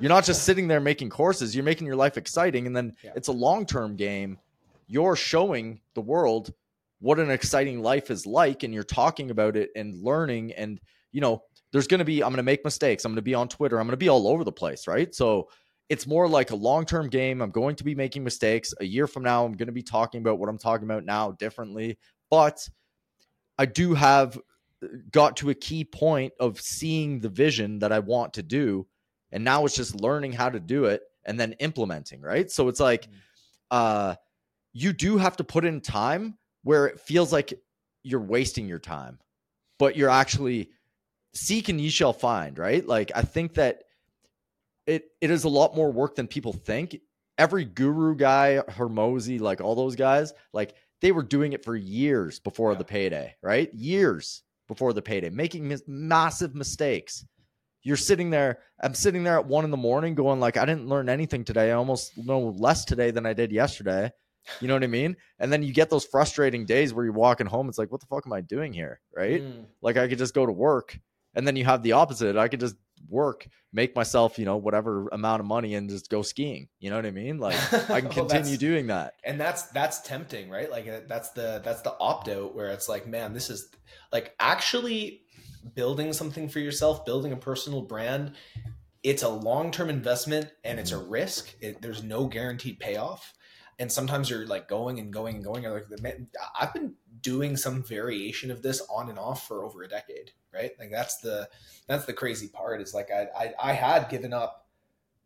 You're not just sitting there making courses, you're making your life exciting. And then yeah. it's a long term game. You're showing the world what an exciting life is like, and you're talking about it and learning. And, you know, there's going to be, I'm going to make mistakes. I'm going to be on Twitter. I'm going to be all over the place. Right. So it's more like a long term game. I'm going to be making mistakes. A year from now, I'm going to be talking about what I'm talking about now differently. But I do have got to a key point of seeing the vision that I want to do. And now it's just learning how to do it and then implementing, right? So it's like mm-hmm. uh you do have to put in time where it feels like you're wasting your time, but you're actually seek and ye shall find, right? Like I think that it it is a lot more work than people think. Every guru guy, Hormozi, like all those guys, like they were doing it for years before yeah. the payday, right? Years before the payday, making mis- massive mistakes. You're sitting there. I'm sitting there at one in the morning, going like, I didn't learn anything today. I almost know less today than I did yesterday. You know what I mean? And then you get those frustrating days where you're walking home. It's like, what the fuck am I doing here? Right? Mm. Like I could just go to work. And then you have the opposite. I could just work, make myself, you know, whatever amount of money and just go skiing. You know what I mean? Like I can well, continue doing that. And that's that's tempting, right? Like uh, that's the that's the opt out where it's like, man, this is like actually building something for yourself, building a personal brand. It's a long-term investment and it's a mm-hmm. risk. It, there's no guaranteed payoff. And sometimes you're like going and going and going. Like, I've been doing some variation of this on and off for over a decade right? Like that's the that's the crazy part. Is like I I, I had given up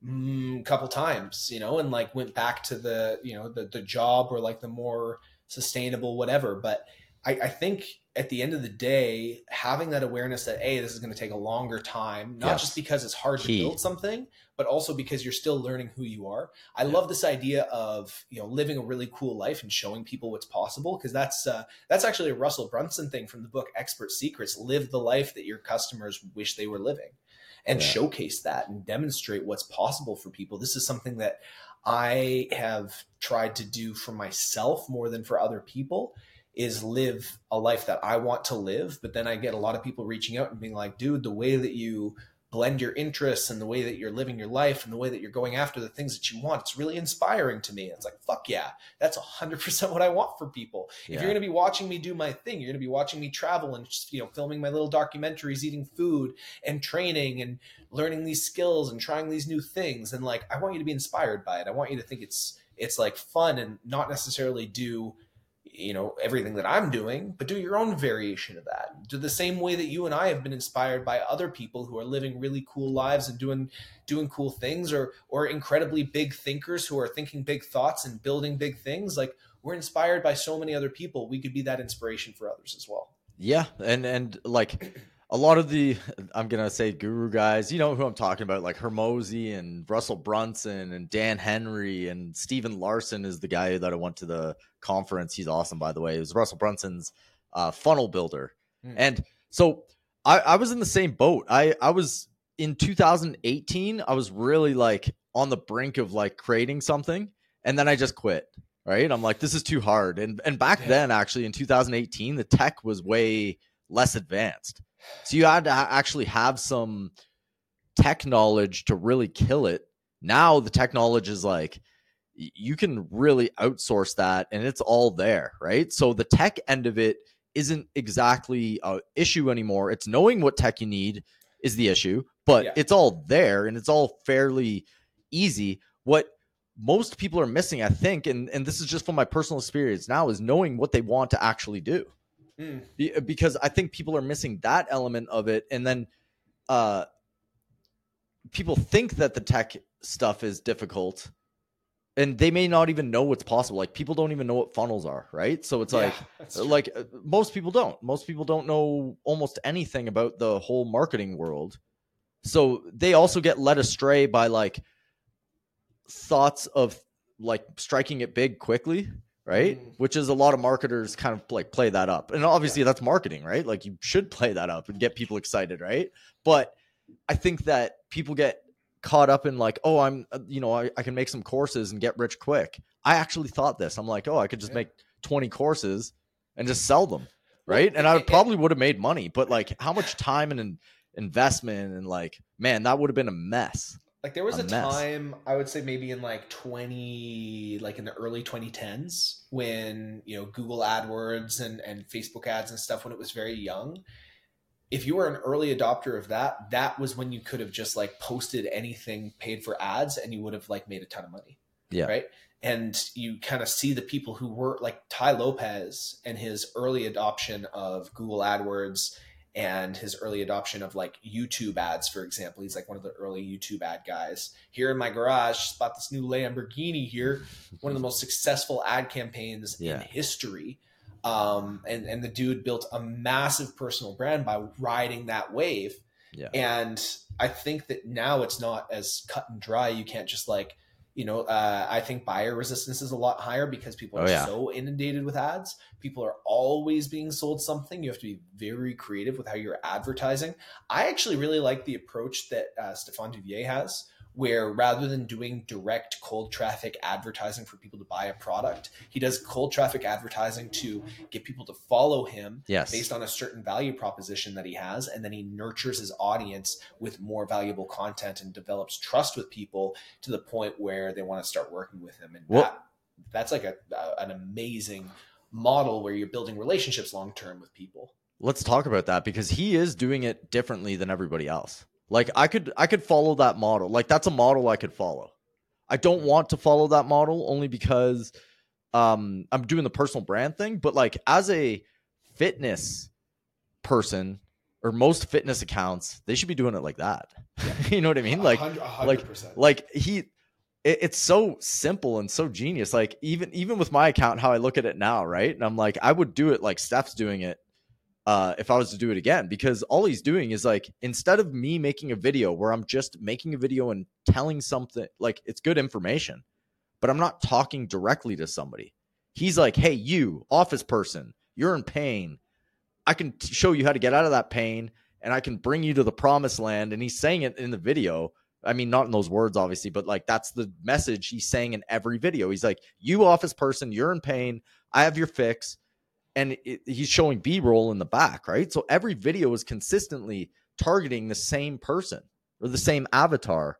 mm, a couple times, you know, and like went back to the you know the the job or like the more sustainable whatever. But I, I think at the end of the day, having that awareness that a this is going to take a longer time, not yes. just because it's hard Key. to build something, but also because you're still learning who you are. I yeah. love this idea of you know living a really cool life and showing people what's possible because that's uh, that's actually a Russell Brunson thing from the book Expert Secrets. Live the life that your customers wish they were living, and yeah. showcase that and demonstrate what's possible for people. This is something that I have tried to do for myself more than for other people is live a life that I want to live. But then I get a lot of people reaching out and being like, dude, the way that you blend your interests and the way that you're living your life and the way that you're going after the things that you want, it's really inspiring to me. It's like, fuck yeah, that's 100% what I want for people. Yeah. If you're going to be watching me do my thing, you're going to be watching me travel and just, you know, filming my little documentaries, eating food and training and learning these skills and trying these new things. And like, I want you to be inspired by it. I want you to think it's, it's like fun and not necessarily do you know everything that i'm doing but do your own variation of that. Do the same way that you and i have been inspired by other people who are living really cool lives and doing doing cool things or or incredibly big thinkers who are thinking big thoughts and building big things like we're inspired by so many other people. We could be that inspiration for others as well. Yeah and and like a lot of the I'm gonna say guru guys, you know who I'm talking about, like Hormozi and Russell Brunson and Dan Henry and Stephen Larsen is the guy that I went to the conference. He's awesome, by the way. It was Russell Brunson's uh, funnel builder, mm. and so I, I was in the same boat. I I was in 2018. I was really like on the brink of like creating something and then I just quit. Right? I'm like this is too hard. And and back yeah. then actually in 2018 the tech was way less advanced. So you had to actually have some tech knowledge to really kill it. Now the tech knowledge is like you can really outsource that and it's all there, right? So the tech end of it isn't exactly a issue anymore. It's knowing what tech you need is the issue, but yeah. it's all there and it's all fairly easy. What most people are missing, I think, and, and this is just from my personal experience now, is knowing what they want to actually do. Mm. Because I think people are missing that element of it. And then uh, people think that the tech stuff is difficult and they may not even know what's possible like people don't even know what funnels are right so it's yeah, like like uh, most people don't most people don't know almost anything about the whole marketing world so they also get led astray by like thoughts of like striking it big quickly right mm. which is a lot of marketers kind of like play that up and obviously yeah. that's marketing right like you should play that up and get people excited right but i think that people get caught up in like, oh, I'm, uh, you know, I, I can make some courses and get rich quick. I actually thought this. I'm like, oh, I could just yeah. make 20 courses and just sell them. Right. And I probably would have made money, but like how much time and investment and like, man, that would have been a mess. Like there was a, a time I would say maybe in like 20 like in the early 2010s when, you know, Google AdWords and and Facebook ads and stuff when it was very young if you were an early adopter of that, that was when you could have just like posted anything paid for ads and you would have like made a ton of money. Yeah. Right. And you kind of see the people who were like Tai Lopez and his early adoption of Google AdWords and his early adoption of like YouTube ads, for example. He's like one of the early YouTube ad guys. Here in my garage, just bought this new Lamborghini here, one of the most successful ad campaigns yeah. in history um, and and the dude built a massive personal brand by riding that wave. Yeah. And I think that now it's not as cut and dry. You can't just like, you know, uh, I think buyer resistance is a lot higher because people are oh, yeah. so inundated with ads. People are always being sold something. You have to be very creative with how you're advertising. I actually really like the approach that uh, Stefan Duvier has, where rather than doing direct cold traffic advertising for people to buy a product, he does cold traffic advertising to get people to follow him yes. based on a certain value proposition that he has. And then he nurtures his audience with more valuable content and develops trust with people to the point where they want to start working with him. And well, that, that's like a, an amazing model where you're building relationships long term with people. Let's talk about that because he is doing it differently than everybody else. Like I could I could follow that model. Like that's a model I could follow. I don't want to follow that model only because um I'm doing the personal brand thing, but like as a fitness person or most fitness accounts, they should be doing it like that. you know what I mean? Like 100%, 100%. like like he it, it's so simple and so genius. Like even even with my account how I look at it now, right? And I'm like I would do it like Steph's doing it uh, if I was to do it again, because all he's doing is like instead of me making a video where I'm just making a video and telling something like it's good information, but I'm not talking directly to somebody. He's like, hey, you, office person, you're in pain. I can t- show you how to get out of that pain and I can bring you to the promised land. And he's saying it in the video. I mean, not in those words, obviously, but like that's the message he's saying in every video. He's like, you, office person, you're in pain. I have your fix and it, he's showing b-roll in the back right? So every video is consistently targeting the same person or the same avatar.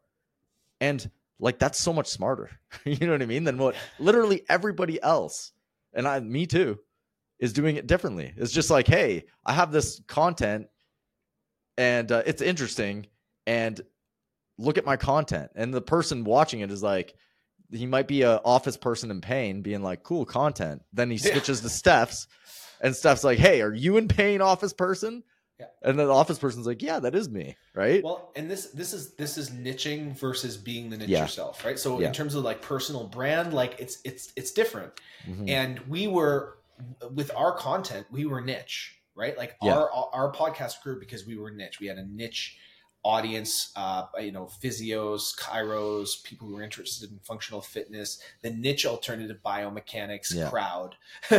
And like that's so much smarter you know what i mean than what literally everybody else and i me too is doing it differently. It's just like hey i have this content and uh, it's interesting and look at my content. And the person watching it is like he might be a office person in pain being like cool content. Then he switches yeah. to steph's and steph's like hey are you in pain office person yeah. and then the office person's like yeah that is me right well and this this is this is niching versus being the niche yeah. yourself right so yeah. in terms of like personal brand like it's it's it's different mm-hmm. and we were with our content we were niche right like our our podcast grew because we were niche we had a niche audience, uh, you know, physios, chiros, people who are interested in functional fitness, the niche alternative biomechanics yeah. crowd.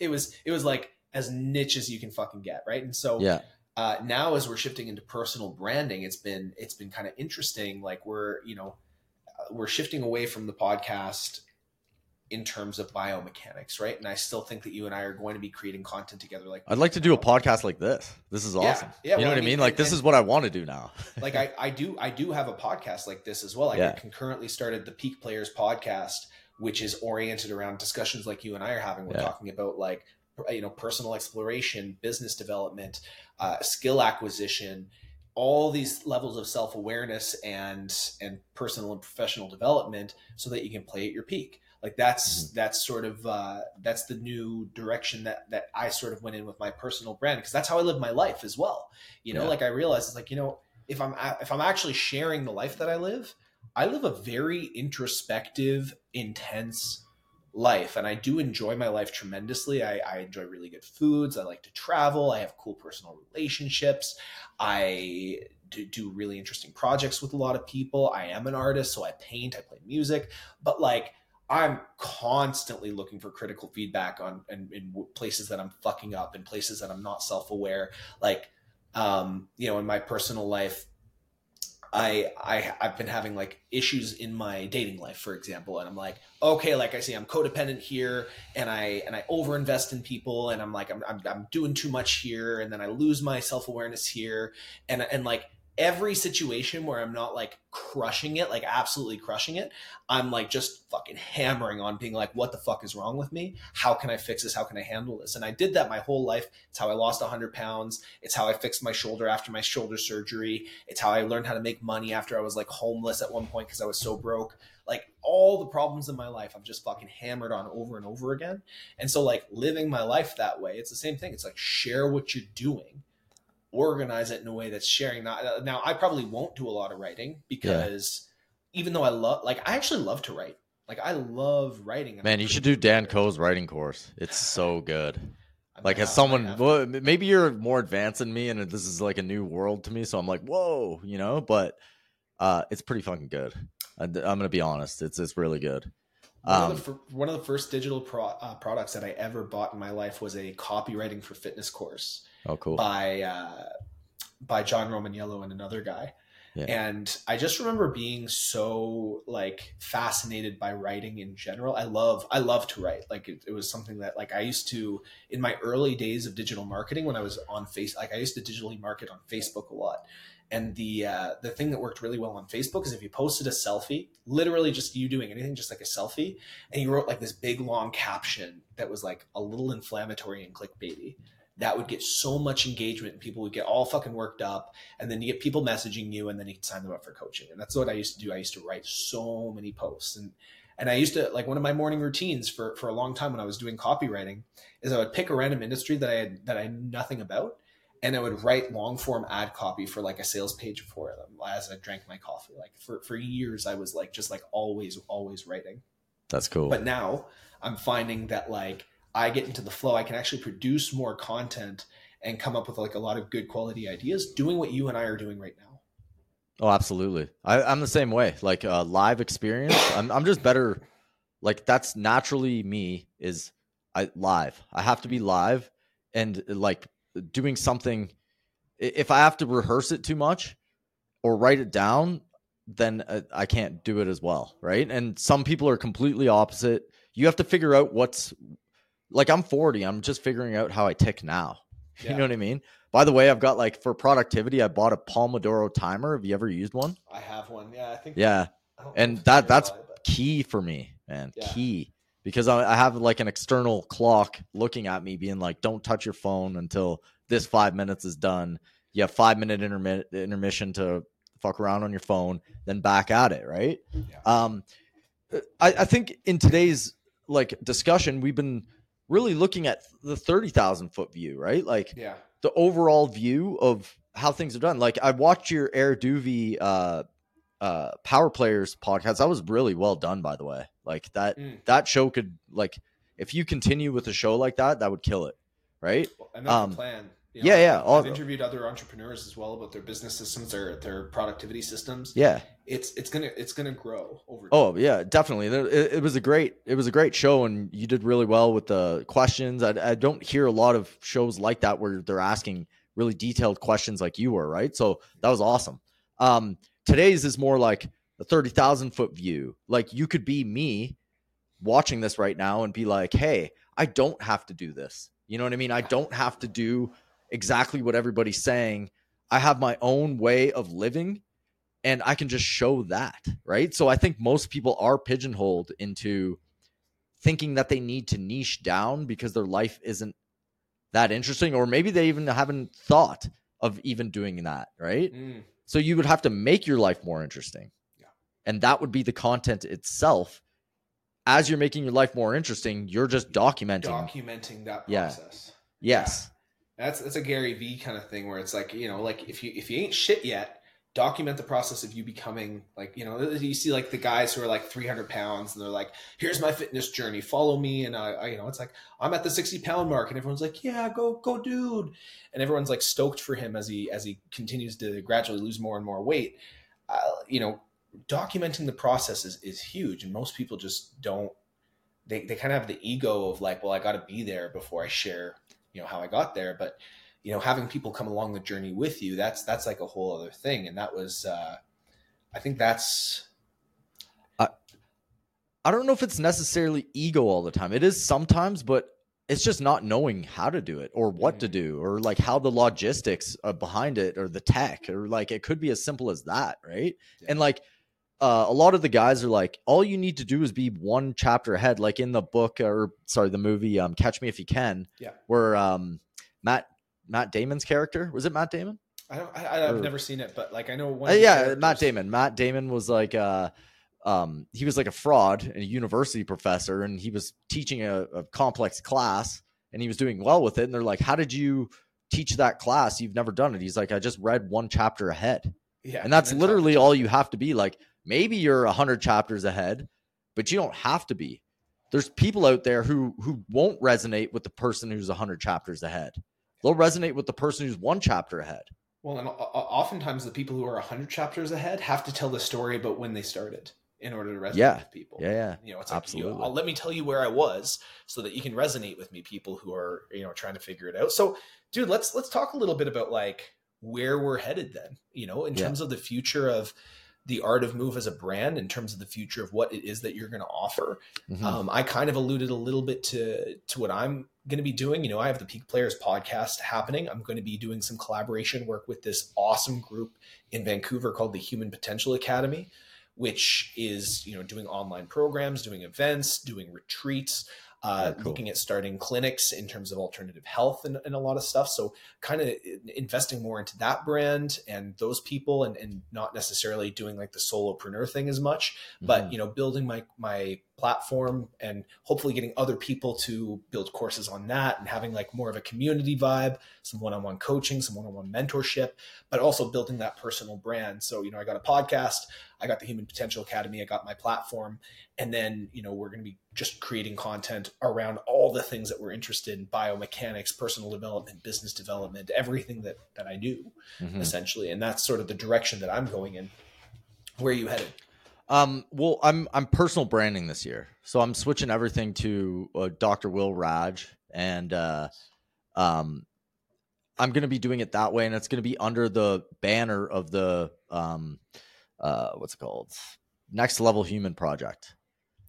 it was it was like as niche as you can fucking get, right? And so yeah. Uh, now as we're shifting into personal branding, it's been it's been kind of interesting. Like we're you know we're shifting away from the podcast in terms of biomechanics, right? And I still think that you and I are going to be creating content together. Like I'd like to do a podcast like this. This is awesome. Yeah, yeah you know well, what I mean? Like this is what I want to do now. like I, I do, I do have a podcast like this as well. Like yeah. I concurrently started the Peak Players podcast, which is oriented around discussions like you and I are having. We're yeah. talking about like you know personal exploration, business development, uh, skill acquisition, all these levels of self awareness and and personal and professional development, so that you can play at your peak like that's mm-hmm. that's sort of uh, that's the new direction that that I sort of went in with my personal brand because that's how I live my life as well. You know, yeah. like I realized it's like you know if I'm if I'm actually sharing the life that I live, I live a very introspective, intense life and i do enjoy my life tremendously I, I, enjoy really good foods i like to travel i have cool personal relationships i do, do really interesting projects with a lot of people i am an artist so i paint i play music but like I'm constantly looking for critical feedback on in, in places that I'm fucking up and places that I'm not self aware. Like, um, you know, in my personal life, I I I've been having like issues in my dating life, for example, and I'm like, okay, like I say, I'm codependent here, and I and I overinvest in people, and I'm like, I'm I'm, I'm doing too much here, and then I lose my self awareness here, and and like every situation where I'm not like crushing it, like absolutely crushing it, I'm like just fucking hammering on being like, what the fuck is wrong with me? How can I fix this? How can I handle this? And I did that my whole life. It's how I lost 100 pounds. It's how I fixed my shoulder after my shoulder surgery. It's how I learned how to make money after I was like homeless at one point because I was so broke. Like all the problems in my life, I've just fucking hammered on over and over again. And so, like, living my life that way, it's the same thing. It's like share what you're doing organize it in a way that's sharing that. Now, I probably won't do a lot of writing because yeah. even though I love, like, I actually love to write. Like, I love writing. Man, you should do Dan Koe's writing course. It's so good. Like, as someone, well, maybe you're more advanced than me, and this is like a new world to me. So I'm like, whoa, you know. But uh, it's pretty fucking good. I, am gonna be honest. It's it's really good. One, um, of, the, one of the first digital pro, uh, products that I ever bought in my life was a copywriting for fitness course. Oh, cool. By uh, by John Romaniello and another guy. Yeah. And I just remember being so like fascinated by writing in general. I love I love to write. Like it, it, was something that like I used to in my early days of digital marketing when I was on face like I used to digitally market on Facebook a lot. And the uh, the thing that worked really well on Facebook is if you posted a selfie, literally just you doing anything, just like a selfie, and you wrote like this big long caption that was like a little inflammatory and clickbaity that would get so much engagement and people would get all fucking worked up and then you get people messaging you and then you can sign them up for coaching. And that's what i used to do. I used to write so many posts. And and i used to like one of my morning routines for for a long time when i was doing copywriting is i would pick a random industry that i had that i knew nothing about and i would write long form ad copy for like a sales page for them as i drank my coffee. Like for for years i was like just like always always writing. That's cool. But now i'm finding that like I get into the flow, I can actually produce more content and come up with like a lot of good quality ideas doing what you and I are doing right now. Oh, absolutely. I, am the same way. Like uh, live experience, I'm, I'm just better. Like that's naturally me is I live. I have to be live and like doing something. If I have to rehearse it too much or write it down, then uh, I can't do it as well. Right. And some people are completely opposite. You have to figure out what's like I'm 40, I'm just figuring out how I tick now. Yeah. You know what I mean? By the way, I've got like for productivity, I bought a Pomodoro timer. Have you ever used one? I have one. Yeah, I think. Yeah, and that that's key for me, man. Yeah. Key because I, I have like an external clock looking at me, being like, "Don't touch your phone until this five minutes is done." You have five minute intermi- intermission to fuck around on your phone, then back at it. Right? Yeah. Um, I, I think in today's like discussion, we've been really looking at the 30,000 foot view, right? Like yeah. the overall view of how things are done. Like I watched your Air Duvi uh uh Power Players podcast. That was really well done by the way. Like that mm. that show could like if you continue with a show like that, that would kill it. Right? And that's um, the plan. You know, yeah, yeah. I've, I've interviewed other entrepreneurs as well about their business systems, their their productivity systems. Yeah, it's it's gonna it's gonna grow over. Oh yeah, definitely. It, it, was a great it was a great show, and you did really well with the questions. I, I don't hear a lot of shows like that where they're asking really detailed questions like you were, right? So that was awesome. Um, today's is more like a 30,000 foot view. Like you could be me watching this right now and be like, hey, I don't have to do this. You know what I mean? I don't have to do exactly what everybody's saying. I have my own way of living and I can just show that, right? So I think most people are pigeonholed into thinking that they need to niche down because their life isn't that interesting or maybe they even haven't thought of even doing that, right? Mm. So you would have to make your life more interesting. Yeah. And that would be the content itself. As you're making your life more interesting, you're just documenting documenting that process. Yeah. Yes. Yeah. That's that's a Gary Vee kind of thing where it's like, you know, like if you if you ain't shit yet, document the process of you becoming like you know you see like the guys who are like 300 pounds and they're like here's my fitness journey follow me and I, I, you know it's like i'm at the 60 pound mark and everyone's like yeah go go dude and everyone's like stoked for him as he as he continues to gradually lose more and more weight. Uh, you know documenting the process is, is huge and most people just don't they, they kind of have the ego of like well i got to be there before i share you know how i got there but you know having people come along the journey with you that's that's like a whole other thing and that was uh i think that's i i don't know if it's necessarily ego all the time it is sometimes but it's just not knowing how to do it or what mm-hmm. to do or like how the logistics behind it or the tech or like it could be as simple as that right yeah. and like uh, a lot of the guys are like, all you need to do is be one chapter ahead, like in the book or sorry, the movie, um, Catch Me If You Can, yeah, where um, Matt Matt Damon's character. Was it Matt Damon? I don't. I, have or, never seen it, but like I know one. Uh, yeah, Matt Damon. Matt Damon was like uh um he was like a fraud and a university professor, and he was teaching a, a complex class, and he was doing well with it. And they're like, "How did you teach that class? You've never done it." He's like, "I just read one chapter ahead." Yeah, and that's and literally all you have to be. Like maybe you're a hundred chapters ahead, but you don't have to be. There's people out there who who won't resonate with the person who's a hundred chapters ahead they'll resonate with the person who's one chapter ahead. Well, and oftentimes the people who are 100 chapters ahead have to tell the story about when they started in order to resonate yeah. with people. Yeah, yeah. You know, it's like, Absolutely. You know, oh, let me tell you where I was so that you can resonate with me, people who are, you know, trying to figure it out. So, dude, let's let's talk a little bit about like where we're headed then, you know, in yeah. terms of the future of the art of move as a brand in terms of the future of what it is that you're going to offer. Mm-hmm. Um, I kind of alluded a little bit to to what I'm going to be doing. You know, I have the Peak Players podcast happening. I'm going to be doing some collaboration work with this awesome group in Vancouver called the Human Potential Academy, which is you know doing online programs, doing events, doing retreats uh, cool. looking at starting clinics in terms of alternative health and, and a lot of stuff. So kind of investing more into that brand and those people and, and not necessarily doing like the solopreneur thing as much, mm-hmm. but you know, building my my platform and hopefully getting other people to build courses on that and having like more of a community vibe, some one-on-one coaching, some one-on-one mentorship, but also building that personal brand. So, you know, I got a podcast, I got the Human Potential Academy, I got my platform, and then, you know, we're going to be just creating content around all the things that we're interested in, biomechanics, personal development, business development, everything that that I do mm-hmm. essentially. And that's sort of the direction that I'm going in. Where are you headed? Um, well, I'm I'm personal branding this year, so I'm switching everything to uh, Dr. Will Raj, and uh, um, I'm going to be doing it that way, and it's going to be under the banner of the um, uh, what's it called? Next Level Human Project.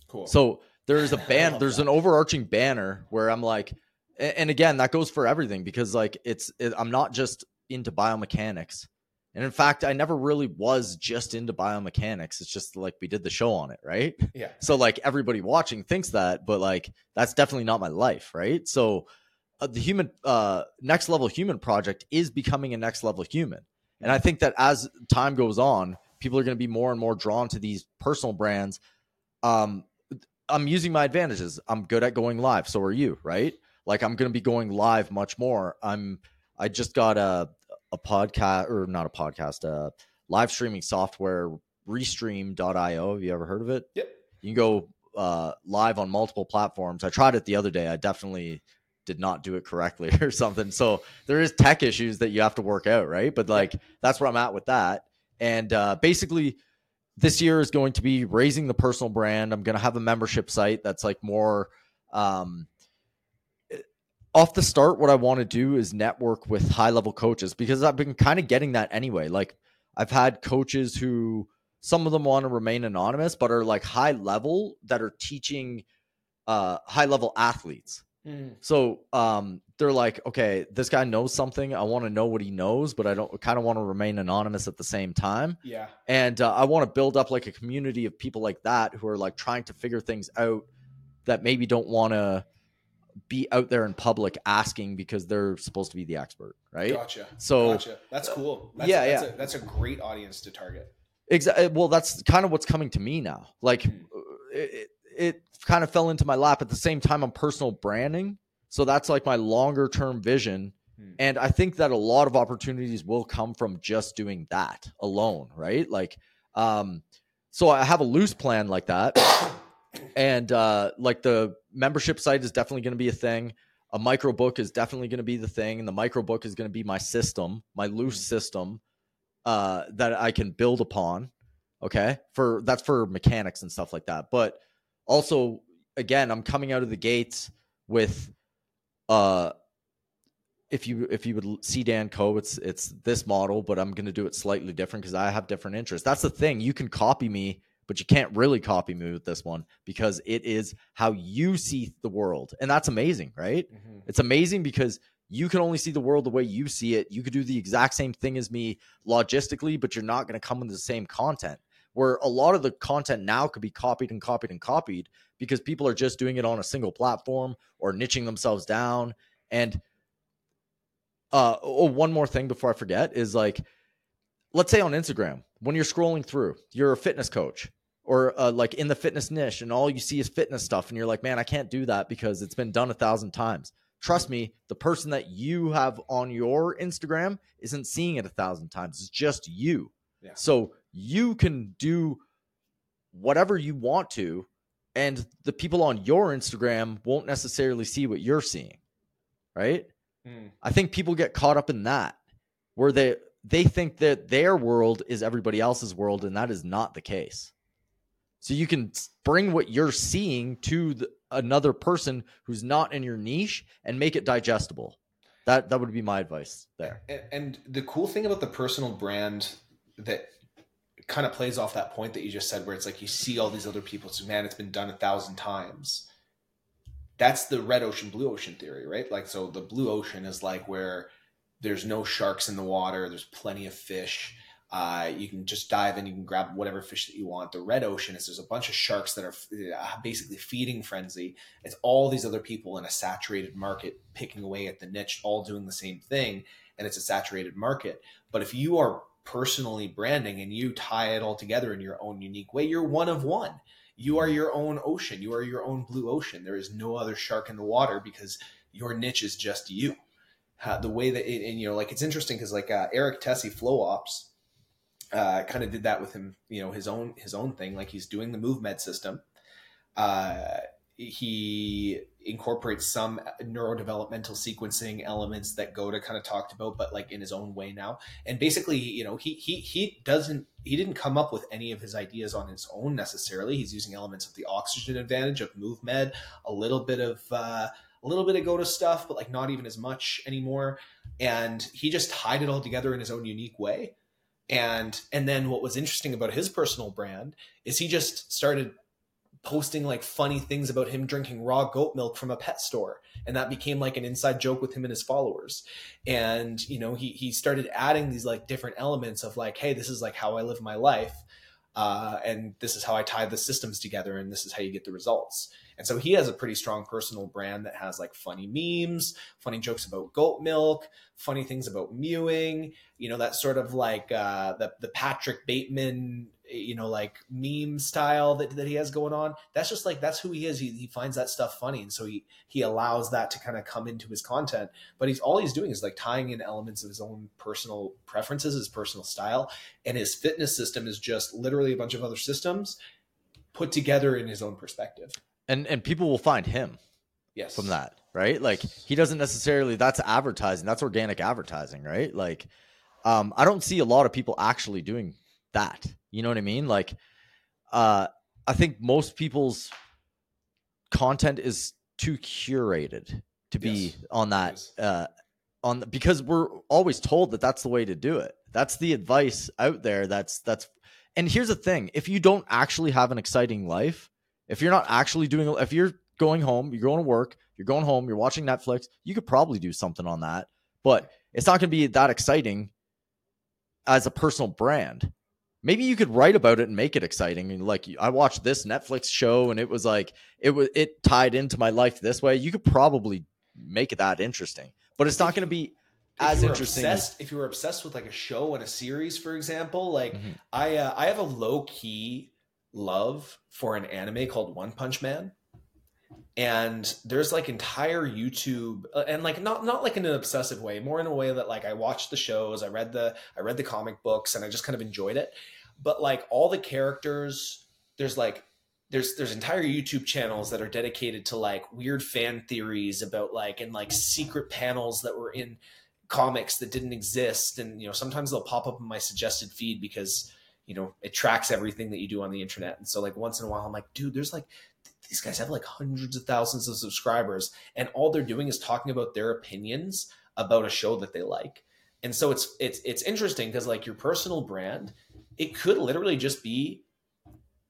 Cool. So there's a ban. there's that. an overarching banner where I'm like, and again, that goes for everything because like it's it, I'm not just into biomechanics. And in fact, I never really was just into biomechanics. It's just like we did the show on it, right? Yeah. So like everybody watching thinks that, but like that's definitely not my life, right? So uh, the human uh next level human project is becoming a next level human. And I think that as time goes on, people are going to be more and more drawn to these personal brands. Um I'm using my advantages. I'm good at going live, so are you, right? Like I'm going to be going live much more. I'm I just got a a podcast or not a podcast, uh, live streaming software, Restream.io. Have you ever heard of it? Yep. You can go uh, live on multiple platforms. I tried it the other day. I definitely did not do it correctly or something. So there is tech issues that you have to work out, right? But like that's where I'm at with that. And uh, basically, this year is going to be raising the personal brand. I'm going to have a membership site that's like more um, off the start, what I want to do is network with high level coaches because I've been kind of getting that anyway. Like I've had coaches who some of them want to remain anonymous, but are like high level that are teaching uh, high level athletes. Mm. So um, they're like, okay, this guy knows something. I want to know what he knows, but I don't kind of want to remain anonymous at the same time. Yeah. And uh, I want to build up like a community of people like that who are like trying to figure things out that maybe don't want to be out there in public asking because they're supposed to be the expert, right? Gotcha. So gotcha. that's cool. That's, yeah, that's yeah. A, that's a great audience to target. Exactly. Well, that's kind of what's coming to me now. Like, mm. it, it kind of fell into my lap. At the same time, I'm personal branding, so that's like my longer term vision. Mm. And I think that a lot of opportunities will come from just doing that alone, right? Like, um, so I have a loose plan like that. and uh, like the membership site is definitely going to be a thing. A micro book is definitely going to be the thing, and the micro book is going to be my system, my loose mm. system uh, that I can build upon. Okay, for that's for mechanics and stuff like that. But also, again, I'm coming out of the gates with uh if you if you would see Dan Koe, it's it's this model, but I'm gonna do it slightly different because I have different interests. That's the thing. You can copy me but you can't really copy me with this one because it is how you see the world. And that's amazing, right? Mm-hmm. It's amazing because you can only see the world the way you see it. You could do the exact same thing as me logistically, but you're not going to come with the same content. Where a lot of the content now could be copied and copied and copied because people are just doing it on a single platform or niching themselves down. And uh, oh, one more thing before I forget is like, let's say on Instagram, when you're scrolling through, you're a fitness coach or uh, like in the fitness niche and all you see is fitness stuff and you're like man i can't do that because it's been done a thousand times. Trust me the person that you have on your instagram isn't seeing it a thousand times. It's just you yeah. so you can do whatever you want to and the people on your instagram won't necessarily see what you're seeing right mm. i think people get caught up in that where they they think that their world is everybody else's world and that is not the case so you can bring what you're seeing to the, another person who's not in your niche and make it digestible. That that would be my advice there. And, and the cool thing about the personal brand that kind of plays off that point that you just said, where it's like you see all these other people, so man, it's been done a thousand times. That's the red ocean, blue ocean theory, right? Like, so the blue ocean is like where there's no sharks in the water, there's plenty of fish uh, you can just dive in, you can grab whatever fish that you want. The red ocean is there's a bunch of sharks that are uh, basically feeding frenzy. It's all these other people in a saturated market picking away at the niche, all doing the same thing, and it's a saturated market. But if you are personally branding and you tie it all together in your own unique way, you're one of one. You are your own ocean. You are your own blue ocean. There is no other shark in the water because your niche is just you. Uh, the way that it, and you know, like it's interesting because like uh, Eric Tesi Flow Ops uh, kind of did that with him, you know, his own his own thing. Like he's doing the MoveMed system. Uh, he incorporates some neurodevelopmental sequencing elements that GOATA kind of talked about, but like in his own way now. And basically, you know, he he he doesn't he didn't come up with any of his ideas on his own necessarily. He's using elements of the oxygen advantage of MoveMed, a little bit of uh, a little bit of GOATA stuff, but like not even as much anymore. And he just tied it all together in his own unique way and and then what was interesting about his personal brand is he just started posting like funny things about him drinking raw goat milk from a pet store. And that became like an inside joke with him and his followers. And you know he he started adding these like different elements of like hey this is like how i live my life uh, and this is how i tie the systems together and this is how you get the results. And so he has a pretty strong personal brand that has like funny memes, funny jokes about goat milk, funny things about mewing, you know, that sort of like uh, the, the Patrick Bateman, you know, like meme style that, that he has going on. That's just like, that's who he is. He, he finds that stuff funny. And so he, he allows that to kind of come into his content, but he's, all he's doing is like tying in elements of his own personal preferences, his personal style. And his fitness system is just literally a bunch of other systems put together in his own perspective and and people will find him yes from that right like he doesn't necessarily that's advertising that's organic advertising right like um i don't see a lot of people actually doing that you know what i mean like uh i think most people's content is too curated to be yes. on that yes. uh on the, because we're always told that that's the way to do it that's the advice out there that's that's And here's the thing: if you don't actually have an exciting life, if you're not actually doing, if you're going home, you're going to work, you're going home, you're watching Netflix, you could probably do something on that, but it's not going to be that exciting as a personal brand. Maybe you could write about it and make it exciting. Like I watched this Netflix show and it was like it was it tied into my life this way. You could probably make it that interesting, but it's not going to be as interesting. Obsessed, if you were obsessed with like a show and a series, for example, like mm-hmm. I uh, I have a low key love for an anime called One Punch Man and there's like entire youtube uh, and like not not like in an obsessive way more in a way that like i watched the shows i read the i read the comic books and i just kind of enjoyed it. But like all the characters there's like there's there's entire youtube channels that are dedicated to like weird fan theories about like and like secret panels that were in comics that didn't exist. And you know sometimes they'll pop up in my suggested feed because you know it tracks everything that you do on the internet. And so like once in a while i'm like dude there's like these guys have like hundreds of thousands of subscribers and all they're doing is talking about their opinions about a show that they like. And so it's it's it's interesting because like your personal brand it could literally just be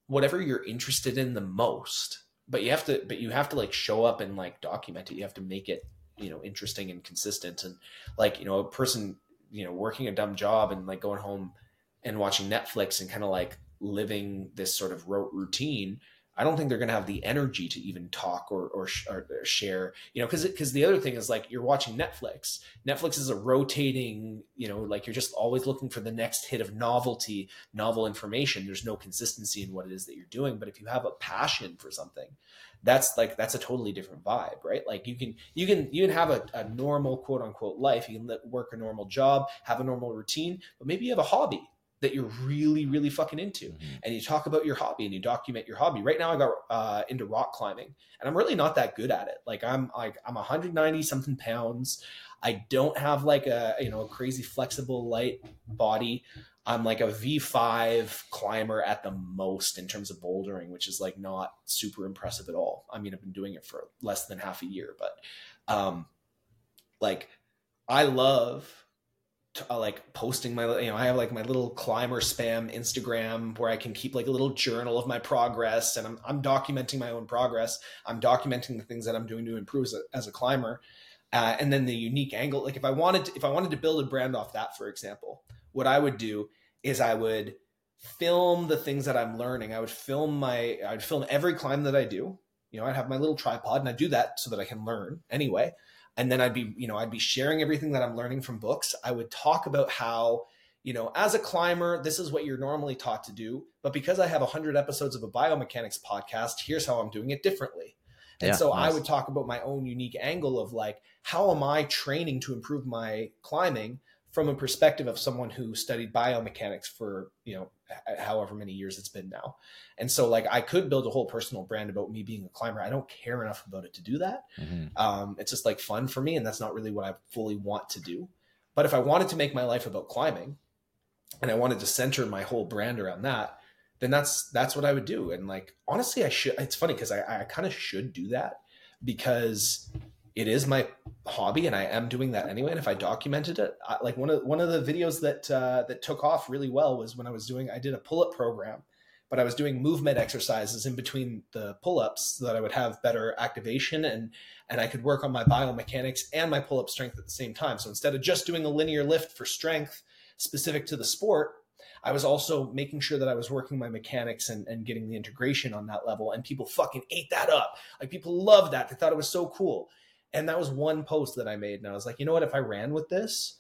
whatever you're interested in the most but you have to but you have to like show up and like document it. You have to make it you know interesting and consistent. And like you know a person you know working a dumb job and like going home and watching netflix and kind of like living this sort of rote routine I don't think they're going to have the energy to even talk or or, or share, you know, because because the other thing is like you're watching Netflix. Netflix is a rotating, you know, like you're just always looking for the next hit of novelty, novel information. There's no consistency in what it is that you're doing. But if you have a passion for something, that's like that's a totally different vibe, right? Like you can you can you can have a, a normal quote unquote life. You can work a normal job, have a normal routine, but maybe you have a hobby that you're really really fucking into. Mm-hmm. and you talk about your hobby and you document your hobby. Right now i got uh, into rock climbing and i'm really not that good at it. Like i'm like i'm 190 something pounds. I don't have like a you know a crazy flexible light body. I'm like a v5 climber at the most in terms of bouldering which is like not super impressive at all. I mean i've been doing it for less than half a year but um like i love uh, like posting my you know i have like my little climber spam instagram where i can keep like a little journal of my progress and i'm, I'm documenting my own progress. I'm documenting the things that i'm doing to improve as a, as a climber. Uh, and then the unique angle like if i wanted to, if i wanted to build a brand off that for example what i would do is i would film the things that i'm learning. I would film my i'd film every climb that i do. You know i'd have my little tripod and i do that so that i can learn anyway and then I'd be, you know, I'd be sharing everything that I'm learning from books. I would talk about how, you know, as a climber, this is what you're normally taught to do, but because I have 100 episodes of a biomechanics podcast, here's how I'm doing it differently. And yeah, so nice. I would talk about my own unique angle of like, how am I training to improve my climbing from a perspective of someone who studied biomechanics for you know however many years it's been now. And so like i could build a whole personal brand about me being a climber. I don't care enough about it to do that. Mm-hmm. um, it's just like fun for me and that's not really what i fully want to do. But if i wanted to make my life about climbing and i wanted to center my whole brand around that then that's that's what i would do. And like honestly i should it's funny because i, I kind of should do that because it is my hobby and I am doing that anyway. And if I documented it, I, like one of one of the videos that uh, that took off really well was when I was doing I did a pull up program, but I was doing movement exercises in between the pull ups so that I would have better activation and and I could work on my biomechanics and my pull up strength at the same time. So instead of just doing a linear lift for strength specific to the sport, I was also making sure that I was working my mechanics and, and getting the integration on that level. And people fucking ate that up. Like people loved that. They thought it was so cool. And that was one post that I made. And I was like, you know what? If I ran with this,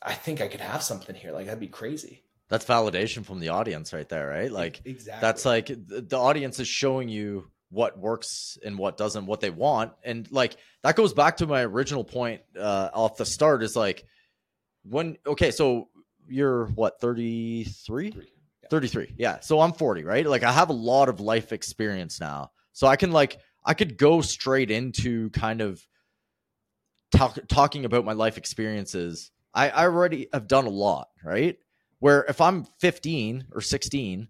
I think I could have something here. Like, that'd be crazy. That's validation from the audience right there, right? Like, exactly. That's like the audience is showing you what works and what doesn't, what they want. And like, that goes back to my original point uh, off the start is like, when, okay, so you're what, 33? Yeah. 33. Yeah. So I'm 40, right? Like, I have a lot of life experience now. So I can like, I could go straight into kind of talk, talking about my life experiences. I, I already have done a lot, right? Where if I'm 15 or 16,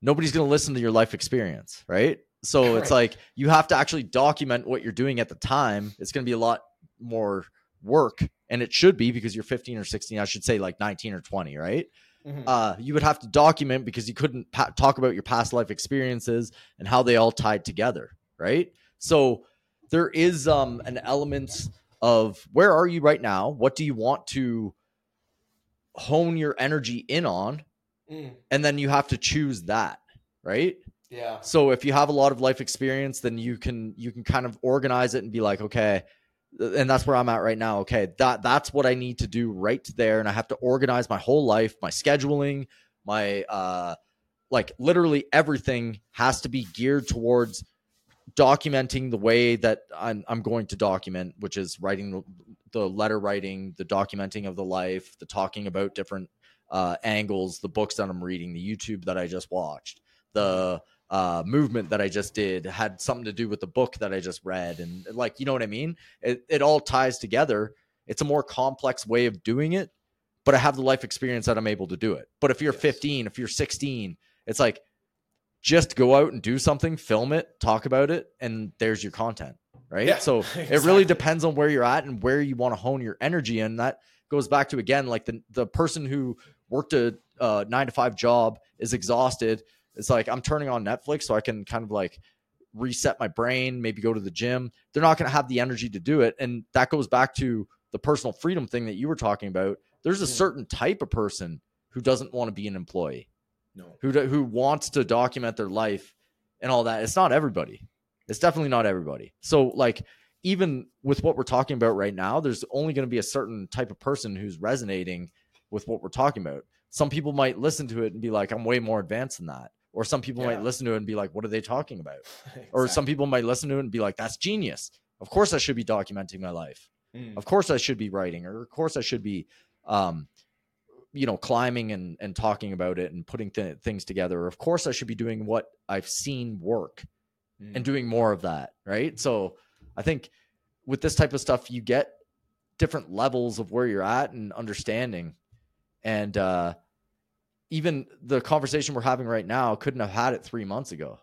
nobody's going to listen to your life experience, right? So it's like you have to actually document what you're doing at the time. It's going to be a lot more work, and it should be because you're 15 or 16. I should say like 19 or 20, right? mm-hmm. uh, you would have to document because you couldn't pa- talk about your past life experiences and how they all tied together, right? So there is um, an element of where are you right now? What do you want to hone your energy in on? Mm. And then you have to choose that, right? Yeah. So if you have a lot of life experience, then you can you can kind of organize it and be like, okay, and that's where I'm at right now. Okay, that that's what I need to do right there, and I have to organize my whole life, my scheduling, my uh, like literally everything has to be geared towards documenting the way that I'm, I'm going to document, which is writing the, the letter writing, the documenting of the life, the talking about different uh, angles, the books that I'm reading, the YouTube that I just watched, the uh, movement that I just did had something to do with the book that I just read. And like, you know what I mean? It, it all ties together. It's a more complex way of doing it, but I have the life experience that I'm able to do it. But if you're yes. 15, if you're 16, it's like just go out and do something, film it, talk about it, and there's your content. Right. Yeah, so exactly. it really depends on where you're at and where you want to hone your energy. And that goes back to again, like the the person who worked a uh, nine to five job is exhausted it's like I'm turning on Netflix so I can kind of like reset my brain, maybe go to the gym. They're not going to have the energy to do it. And that goes back to the personal freedom thing that you were talking about. There's a certain type of person who doesn't want to be an employee. No. Who who wants to document their life and all that. It's not everybody. It's definitely not everybody. So like even with what we're talking about right now, there's only going to be a certain type of person who's resonating with what we're talking about. Some people might listen to it and be like, I'm way more advanced than that. Or some people yeah. might listen to it and be like, what are they talking about? exactly. Or some people might listen to it and be like, that's genius. Of course I should be documenting my life. Mm. Of course I should be writing, or of course I should be, um, you know, climbing and, and talking about it and putting th- things together. Of course I should be doing what I've seen work mm. and doing more of that. Right. So I think with this type of stuff, you get different levels of where you're at and understanding. And, uh, even the conversation we're having right now couldn't have had it three months ago.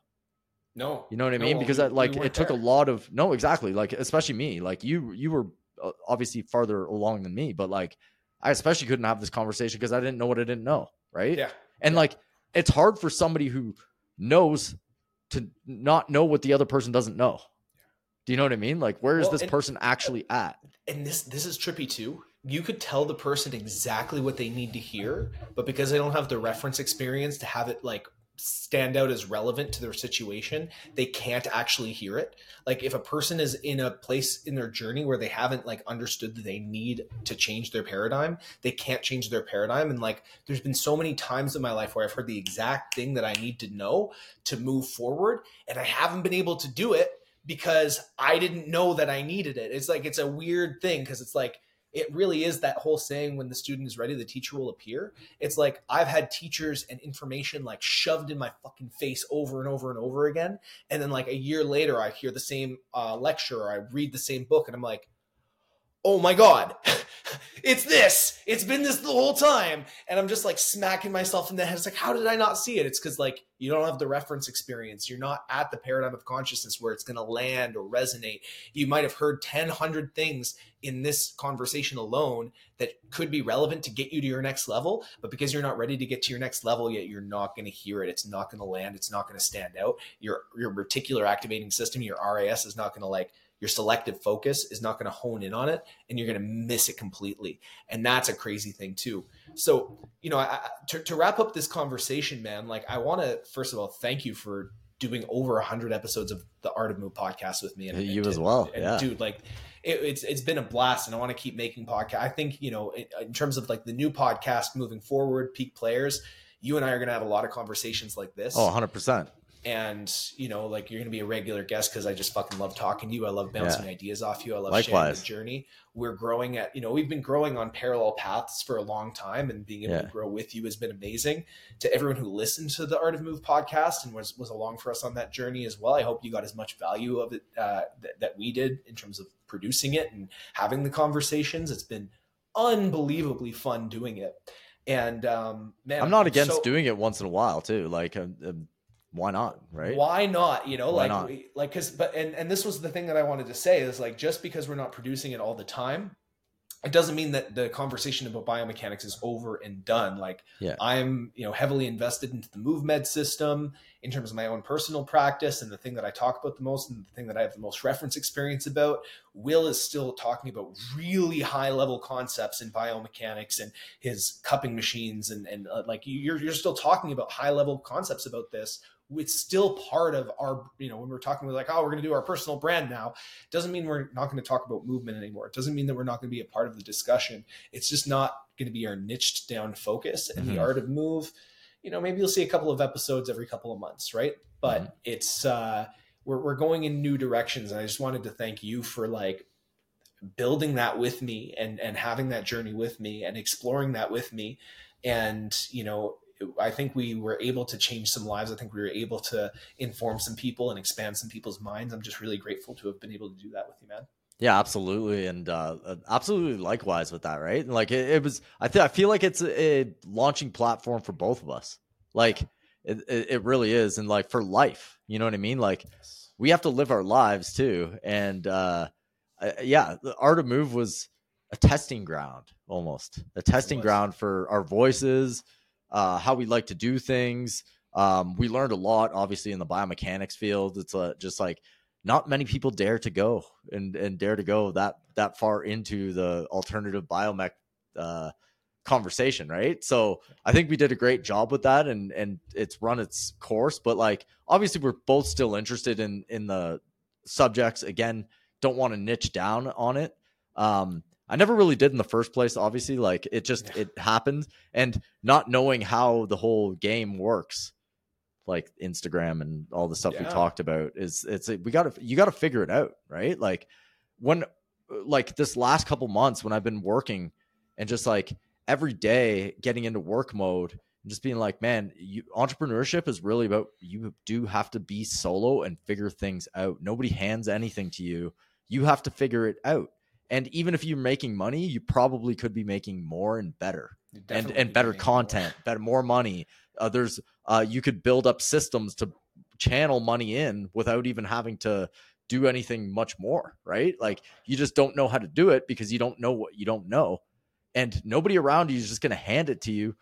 No, you know what I mean? No, because we, that, like we it took there. a lot of no, exactly. Like especially me, like you, you were uh, obviously farther along than me, but like I especially couldn't have this conversation because I didn't know what I didn't know, right? Yeah, and yeah. like it's hard for somebody who knows to not know what the other person doesn't know. Do you know what I mean? Like, where is well, this and, person actually at? And this this is trippy too you could tell the person exactly what they need to hear, but because they don't have the reference experience to have it like stand out as relevant to their situation, they can't actually hear it. Like if a person is in a place in their journey where they haven't like understood that they need to change their paradigm, they can't change their paradigm. And like there's been so many times in my life where I've heard the exact thing that I need to know to move forward, and I haven't been able to do it because I didn't know that I needed it. It's like it's a weird thing because it's like it really is that whole saying when the student is ready the teacher will appear. It's like i've had teachers and information like shoved in my fucking face over and over and over again. And then like a year later i hear the same uh, lecture or i read the same book and i'm like oh my god it's this it's been this the whole time. And i'm just like smacking myself in the head. It's like how did i not see it? It's because like you don't have the reference experience. You're not at the paradigm of consciousness where it's going to land or resonate. You might have heard 10 100 things in this conversation alone that could be relevant to get you to your next level but because you're not ready to get to your next level yet you're not going to hear it. It's not going to land. It's not going to stand out. Your your reticular activating system your ras is not going to like your selective focus is not going to hone in on it and you're going to miss it completely. And that's a crazy thing too. So you know I, to, to wrap up this conversation man like i want to first of all thank you for doing over a 100 episodes of the art of move podcast with me. And you and, as well and, yeah. dude like it, it's it's been a blast and i want to keep making podcast i think you know in, in terms of like the new podcast moving forward peak players you and i are going to have a lot of conversations like this. Oh 100% and you know like you're gonna be a regular guest because i just fucking love talking to you. I love bouncing yeah. ideas off you. I love Likewise. sharing the journey. We're growing at you know we've been growing on parallel paths for a long time and being able yeah. to grow with you has been amazing. To everyone who listened to the art of move podcast and was was along for us on that journey as well i hope you got as much value of it uh, th- that we did in terms of producing it and having the conversations. It's been unbelievably fun doing it. And um man i'm not against so, doing it once in a while too. Like um, um why not right why not you know why like we, like because but and and this was the thing that i wanted to say is like just because we're not producing it all the time it doesn't mean that the conversation about biomechanics is over and done. Like yeah. I'm, you know, heavily invested into the MoveMed system in terms of my own personal practice and the thing that I talk about the most and the thing that I have the most reference experience about. Will is still talking about really high level concepts in biomechanics and his cupping machines and and uh, like you're you're still talking about high level concepts about this it's still part of our you know when we're talking about like oh we're going to do our personal brand now doesn't mean we're not going to talk about movement anymore. It doesn't mean that we're not going to be a part of the discussion. It's just not going to be our niched down focus and mm-hmm. the art of move. You know maybe you'll see a couple of episodes every couple of months right? But mm-hmm. it's uh we're, we're going in new directions and i just wanted to thank you for like building that with me and and having that journey with me and exploring that with me. And you know I think we were able to change some lives. I think we were able to inform some people and expand some people's minds. I'm just really grateful to have been able to do that with you, man. Yeah, absolutely, and uh, uh absolutely likewise with that, right? Like it, it was, I think I feel like it's a, a, launching platform for both of us. Like it, it really is, and like for life, you know what I mean? Like we have to live our lives too, and uh, yeah, the art of move was a testing ground, almost a testing ground for our voices uh, how we like to do things. Um, we learned a lot, obviously, in the biomechanics field. It's uh, just like not many people dare to go and and dare to go that that far into the alternative biomech uh, conversation, right? So I think we did a great job with that, and and it's run its course. But like, obviously, we're both still interested in in the subjects. Again, don't want to niche down on it. Um, I never really did in the first place. Obviously, like it just yeah. it happened, and not knowing how the whole game works, like Instagram and all the stuff yeah. we talked about, is it's we got to you got to figure it out, right? Like when like this last couple months when I've been working and just like every day getting into work mode and just being like, man, you, entrepreneurship is really about you do have to be solo and figure things out. Nobody hands anything to you. You have to figure it out and even if you're making money you probably could be making more and better and and better content more. better more money. Uh, there's uh, you could build up systems to channel money in without even having to do anything much more right? Like you just don't know how to do it because you don't know what you don't know. And nobody around you is just going to hand it to you.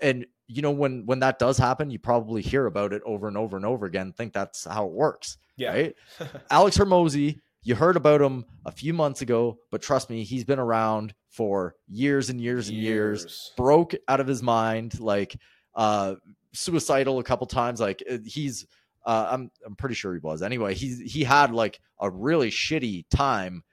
And you know when when that does happen you probably hear about it over and over and over again think that's how it works yeah. right? Alex Hormozi you heard about him a few months ago, but trust me, he's been around for years and years and years. years broke out of his mind, like uh, suicidal a couple times. Like uh, he's, uh, I'm I'm pretty sure he was. Anyway, he he had like a really shitty time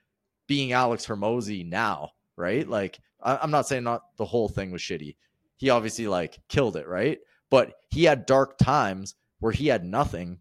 being Alex Hormozi now, right? Like I, I'm not saying not the whole thing was shitty. He obviously like killed it, right? But he had dark times where he had nothing,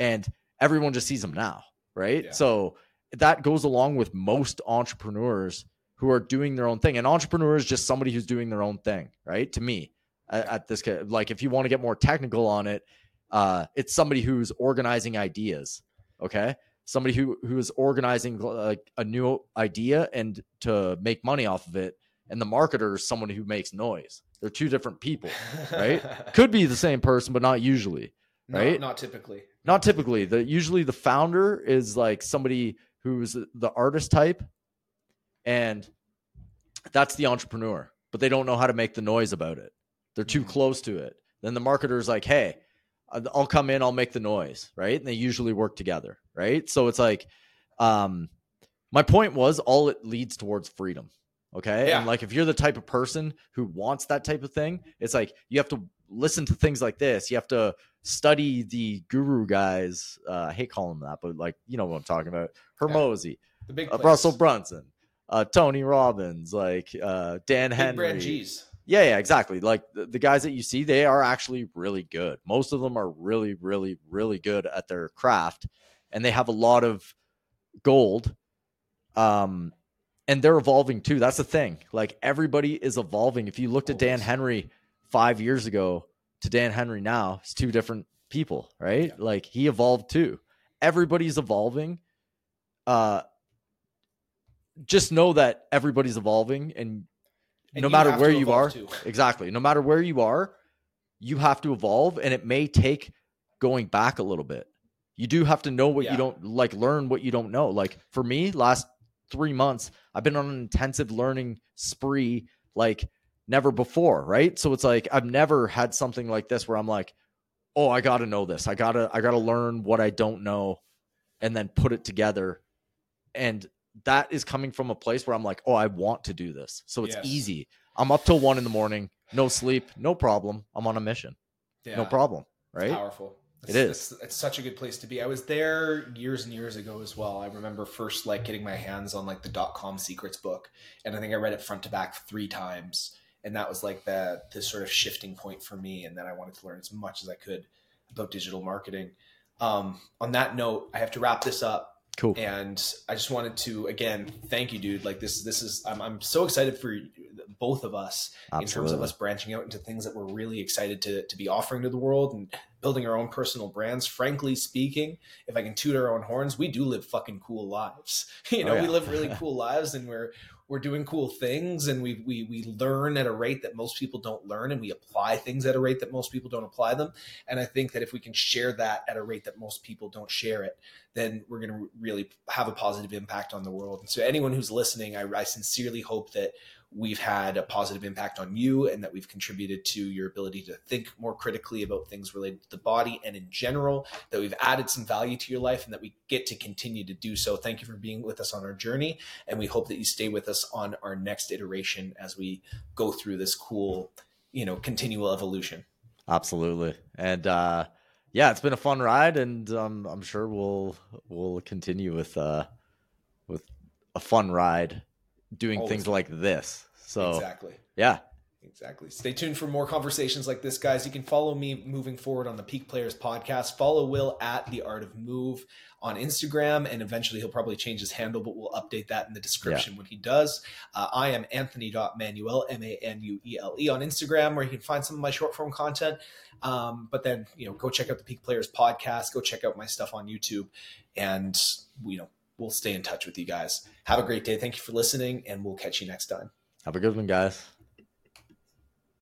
and everyone just sees him now right? Yeah. So that goes along with most entrepreneurs who are doing their own thing. An entrepreneur is just somebody who's doing their own thing, right? To me, at, this, like if you want to get more technical on it, uh, it's somebody who's organizing ideas. Okay, somebody who who is organizing like a new idea and to make money off of it. And the marketer is someone who makes noise. They're two different people, right? Could be the same person, but not usually, right? Not, not typically. Not typically. The usually the founder is like somebody who's the artist type, and that's the entrepreneur. But they don't know how to make the noise about it. They're too mm-hmm. close to it. Then the marketer's like, "Hey, I'll come in, I'll make the noise," right? And they usually work together, right? So it's like, um, my point was, all it leads towards freedom. Okay. Yeah. And like if you're the type of person who wants that type of thing, it's like you have to listen to things like this. You have to study the guru guys. Uh, I hate calling them that, but like you know what I'm talking about. Hormozi, yeah. the big uh, Russell Brunson, uh, Tony Robbins, like uh, Dan big Henry. Yeah, yeah, exactly. Like the, the, guys that you see, they are actually really good. Most of them are really, really, really good at their craft, and they have a lot of gold. Um, and they're evolving too. That's the thing. Like everybody is evolving. If you looked at Dan Henry five years ago to Dan Henry now, it's two different people, right? Yeah. Like he evolved too. Everybody's evolving. Uh just know that everybody's evolving and, and no matter where you are, too. exactly. No matter where you are, you have to evolve and it may take going back a little bit. You do have to know what yeah. you don't like learn what you don't know. Like for me, last three months, I've been on an intensive learning spree like never before, right? So it's like I've never had something like this where I'm like, oh, I gotta know this. I gotta I gotta learn what I don't know and then put it together. And that is coming from a place where I'm like, oh, I want to do this. So it's yes. easy. I'm up till one in the morning, no sleep, no problem. I'm on a mission. Yeah. No problem. Right. It's powerful. It's, it is. It's, it's, such a good place to be. I was there years and years ago as well. I remember first like getting my hands on like the dot com secrets book, and I think I read it front to back three times, and that was like the the sort of shifting point for me. And then I wanted to learn as much as I could about digital marketing. Um, on that note, I have to wrap this up. Cool. And I just wanted to again thank you, dude. Like this, this is I'm I'm so excited for both of us Absolutely. in terms of us branching out into things that we're really excited to to be offering to the world and building our own personal brands. Frankly speaking, if I can toot our own horns, we do live fucking cool lives. You know, oh, yeah. we live really cool lives, and we're we're doing cool things and we, we we learn at a rate that most people don't learn and we apply things at a rate that most people don't apply them. And i think that if we can share that at a rate that most people don't share it then we're going to really have a positive impact on the world. And so anyone who's listening I, I sincerely hope that we've had a positive impact on you and that we've contributed to your ability to think more critically about things related to the body and in general, that we've added some value to your life and that we get to continue to do so. Thank you for being with us on our journey. And we hope that you stay with us on our next iteration as we go through this cool, you know, continual evolution. Absolutely. And, uh, yeah, it's been a fun ride, and um, I'm sure we'll we'll continue with uh, with a fun ride doing Always things like this. So exactly, yeah, exactly. Stay tuned for more conversations like this, guys. You can follow me moving forward on the Peak Players podcast. Follow Will at the Art of Move on Instagram, and eventually he'll probably change his handle, but we'll update that in the description yeah. when he does. Uh, I am Anthony.Manuele, M A N U E L E, on Instagram, where you can find some of my short form content. Um, but then, you know, go check out the Peak Players podcast, go check out my stuff on YouTube, and, you know, we'll stay in touch with you guys. Have a great day. Thank you for listening, and we'll catch you next time. Have a good one, guys.